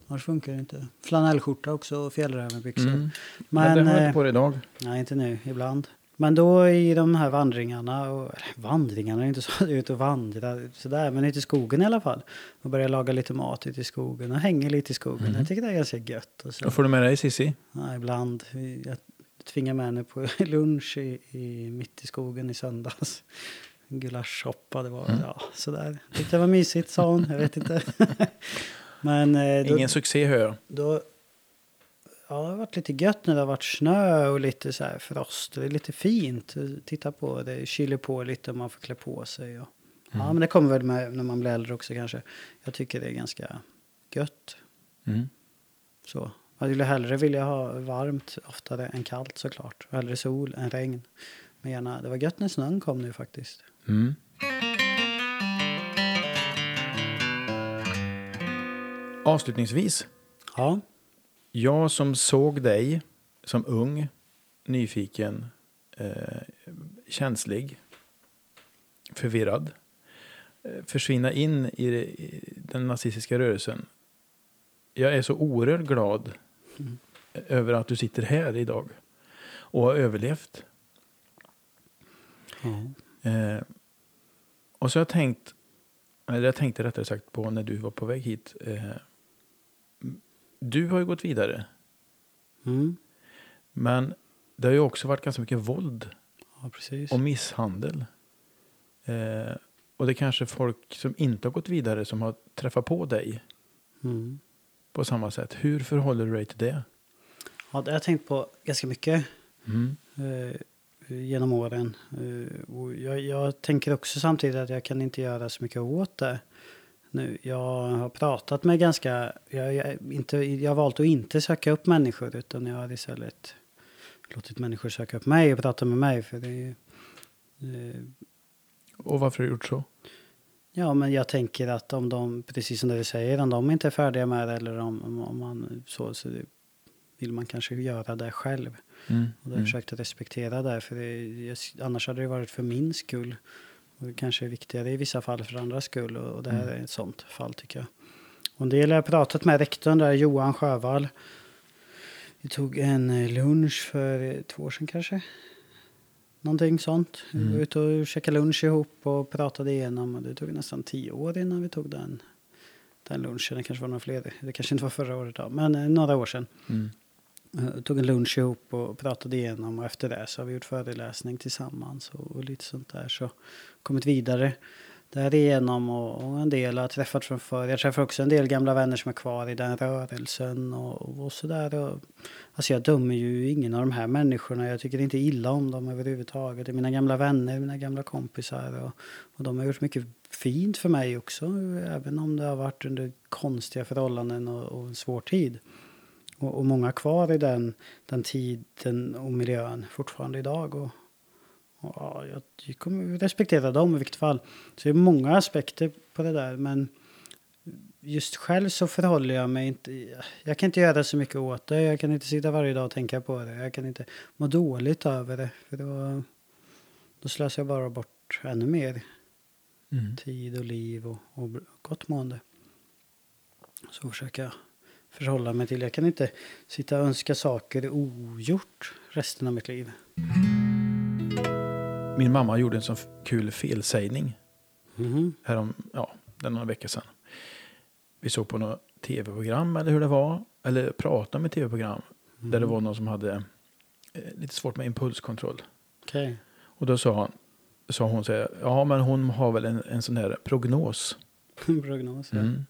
Annars funkar det inte. Flanellskjorta också och fjällrävenbyxor. Mm. Men, Men, det har eh, inte på dig idag. nej, inte nu. Ibland. Men då i de här vandringarna, och, vandringarna är inte så ut och vandra sådär, men ute i skogen i alla fall. Och börja laga lite mat ute i skogen och hänga lite i skogen. Mm. Jag tycker det är ganska gött. Och så. Då får du med dig Cissi. Ja, ibland. Jag tvingar med henne på lunch i, i, mitt i skogen i söndags. Gulaschsoppa, det var Mm. ja, sådär. Tyckte det var mysigt sa hon, jag vet inte. Men eh, då, Ingen succé hör jag. då, ja, det har varit lite gött när det har varit snö och lite så här frost. Det är lite fint. Titta på det, kyler på lite och man får klä på sig. Och, Ja, men det kommer väl med när man blir äldre också kanske. Jag tycker det är ganska gött. Mm. Så. Jag skulle hellre vilja ha varmt oftare än kallt såklart. Hellre sol än regn. Men gärna, det var gött när snön kom nu faktiskt. Mm. Avslutningsvis. Ja, Jag som såg dig som ung, nyfiken, eh, känslig, förvirrad, eh, försvinna in i, det- i den nazistiska rörelsen. Jag är så oerhört glad Mm. över att du sitter här idag och har överlevt. ja. Eh, och så har jag tänkt, eller jag tänkte rättare sagt på när du var på väg hit. Eh, du har ju gått vidare, Mm. men det har ju också varit ganska mycket våld ja och misshandel. Eh, och det är kanske folk som inte har gått vidare som har träffat på dig Mm. på samma sätt. Hur förhåller du dig till det? Ja, det har jag tänkt på ganska mycket Mm. eh, genom åren. Eh, jag, jag tänker också samtidigt att jag kan inte göra så mycket åt det. Nu, jag har pratat med ganska... Jag, jag, inte, jag har valt att inte söka upp människor utan jag har istället låtit människor söka upp mig och prata med mig. För det är, Eh, Och varför har du gjort så? Ja, men jag tänker att om de, precis som du säger, om de inte är färdiga med det eller om, om- om man så, så vill man kanske göra det själv. Mm. Och då har jag försökt att respektera det, för det, jag, annars hade det varit för min skull. Och det kanske är viktigare i vissa fall för andras skull och, det här är ett sånt fall tycker jag. Och en del har jag pratat med rektorn där, Johan Sjövall. Vi tog en eh, lunch för eh, två år sedan kanske. Någonting sånt. Vi var ute och käkade lunch ihop och pratade igenom. Och det tog nästan tio år innan vi tog den, den lunchen. Det kanske var några fler. Det kanske inte var förra året då, men eh, några år sedan. Mm. Eh, tog en lunch ihop och pratade igenom och efter det så har vi gjort föreläsning tillsammans och, och lite sånt där. Så kommit vidare därigenom och, och en del har träffat från förr. Jag träffar också en del gamla vänner som är kvar i den rörelsen och, och sådär. Alltså jag dömer ju ingen av de här människorna. Jag tycker inte illa om dem överhuvudtaget. Det är mina gamla vänner, mina gamla kompisar och, och de har gjort mycket fint för mig också. Även om det har varit under konstiga förhållanden och, och en svår tid. Och, och många kvar i den, den tiden och miljön fortfarande idag. Och, och ja, jag, kommer respektera dem i vilket fall. Så det är många aspekter på det där. Men just själv så förhåller jag mig inte... Jag kan inte göra så mycket åt det. Jag kan inte sitta varje dag och tänka på det. Jag kan inte må dåligt över det. För då, då slösar jag bara bort ännu mer Mm. tid och liv och, och gott mående. Så försöker jag förhålla mig till. Jag kan inte sitta och önska saker ogjort resten av mitt liv. Min mamma gjorde en sån kul felsägning Mhm. härom, ja, den några veckor sedan. Vi såg på något tv-program eller hur det var, eller pratade med tv-program där det var någon som hade eh, lite svårt med impulskontroll. Okej. Och då sa, han, sa hon så här, ja men hon har väl en, en sån här prognos. Prognos. ja. Mm.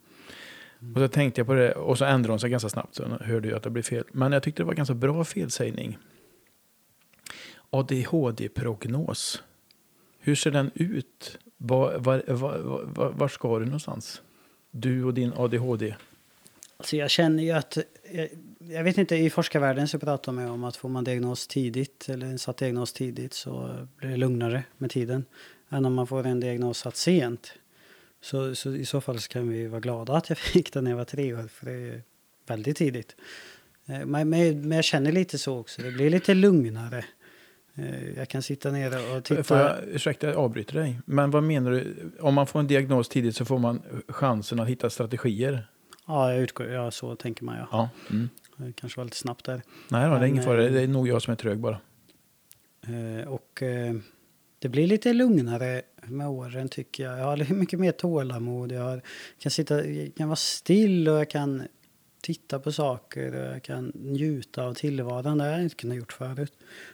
Och så tänkte jag på det och så ändrade hon sig ganska snabbt så hörde jag att det blev fel. Men jag tyckte det var ganska bra felsägning. ADHD-prognos. Hur ser den ut? Var, var, var, var, var ska du någonstans? Du och din ADHD. Alltså jag känner ju att, jag, jag vet inte, i forskarvärlden så pratar man ju om att får man diagnos tidigt eller en satt diagnos tidigt så blir det lugnare med tiden än om man får en diagnos satt sent. Så, så i så fall så kan vi vara glada att jag fick den när jag var tre år för det är väldigt tidigt. Eh, Men, men, men jag känner lite så också, det blir lite lugnare. Eh, Jag kan sitta ner och titta. Får jag, ursäkta, jag avbryter dig. Men vad menar du? Om man får en diagnos tidigt så får man chansen att hitta strategier? Ja, jag utgår, ja, så tänker man ja. Ja. Mm. Kanske var lite snabbt där. Nej, då, det är Men, ingen fara. eh, Det är nog jag som är trög bara. Och det blir lite lugnare med åren tycker jag. Jag har mycket mer tålamod. Jag har, kan, sitta, jag kan vara still och jag kan titta på saker och jag kan njuta av tillvaron. Det har jag inte kunnat gjort förut.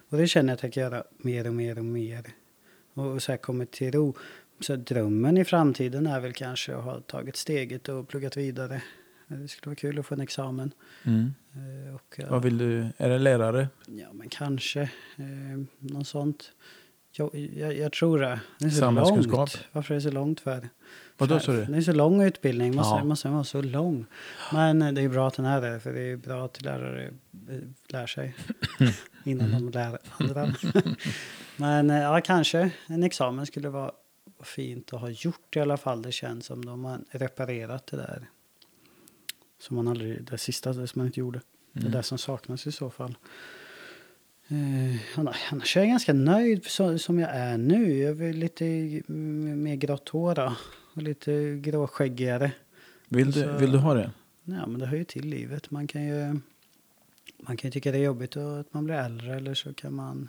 Och det känner jag att jag kan göra mer och mer och mer. Och så här kommit till ro. Så drömmen i framtiden är väl kanske att ha tagit steget och pluggat vidare. Det skulle vara kul att få en examen. Mm. Eh, Och, Vad vill du? Är det lärare? Ja, men kanske. Eh, något sånt. Jag, jag, jag tror det. Det är så Samhällskunskap. långt. Varför är det så långt för? Vadå sa du? Det är så lång utbildning. Måste, Ja. måste vara så lång. Men eh, det är bra att den är det. För det är bra att lärare eh, lär sig. innan de lär andra. men eh, ja, kanske. En examen skulle vara fint att ha gjort i alla fall. Det känns som de har reparerat det där. Som man aldrig, det sista det som man inte gjorde. Mm. det som saknas i så fall. Eh, annars- är jag ganska nöjd så, som jag är nu. Jag är lite mm, mer grått hår och lite gråskäggigare. Vill du, Så- vill du ha det? Ja, men det hör ju till livet. Man kan ju, man kan ju tycka det är jobbigt att man blir äldre eller så kan man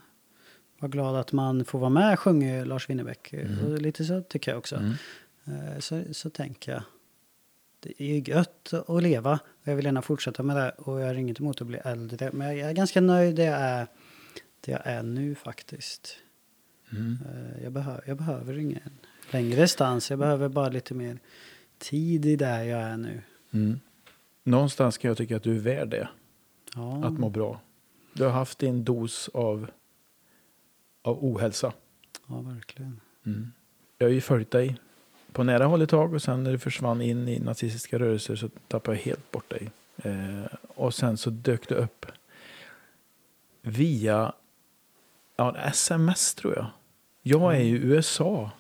vara glad att man får vara med sjunga Lars Winnerbäck. Och lite så tycker jag också. Mm. Eh, Så, så tänker jag. Det är ju gött att leva. och Jag vill gärna fortsätta med det. Och jag har inget emot att bli äldre. Men jag är ganska nöjd där jag är, jag är nu faktiskt. Mm. Eh, Jag, behö, jag behöver ingen längre stans. Jag behöver bara lite mer tid i där jag är nu. Mm. Någonstans kan jag tycka att du är värd det. Ja, Att må bra. Du har haft din dos av, av ohälsa. ja verkligen. Mm. Jag har ju följt dig på nära håll ett tag och sen när du försvann in i nazistiska rörelser så tappade jag helt bort dig. Eh, och sen så dök du upp via ja, sms tror jag. Jag är i USA.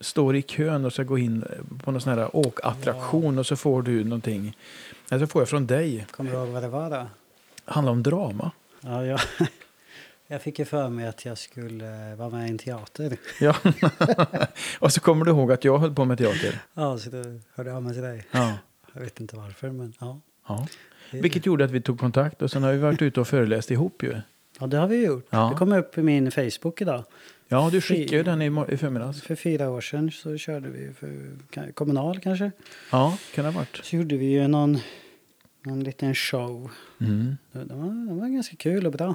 Står i kön och ska gå in på någon sån här åkattraktion och så får du någonting. Eller så får jag från dig. Kommer du ihåg vad det var då? Handlar om drama. Ja, jag, jag fick ju för mig att jag skulle vara med i en teater. Ja. och så kommer du ihåg att jag höll på med teater. Ja, så då hörde jag av mig till dig. Ja. Jag vet inte varför, men ja. ja. Vilket gjorde att vi tog kontakt och sen har vi varit ute och föreläst ihop ju. Ja, det har vi gjort. Ja. Det kom upp i min Facebook idag. Ja, du skickade ju den i, i förmiddags. För fyra år sedan så körde vi för Kommunal kanske. Ja, kan det ha varit. Så gjorde vi ju någon, någon liten show. Mm. Det, det, var, det var ganska kul och bra.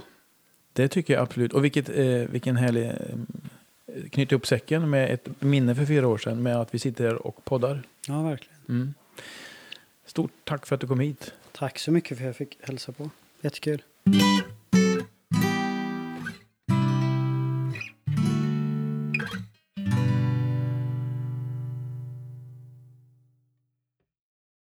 Det tycker jag absolut. Och vilket, eh, vilken härlig... Eh, knyta ihop säcken med ett minne för fyra år sedan med att vi sitter här och poddar. Ja, verkligen. Mm. Stort tack för att du kom hit. Tack så mycket för att jag fick hälsa på. Jättekul.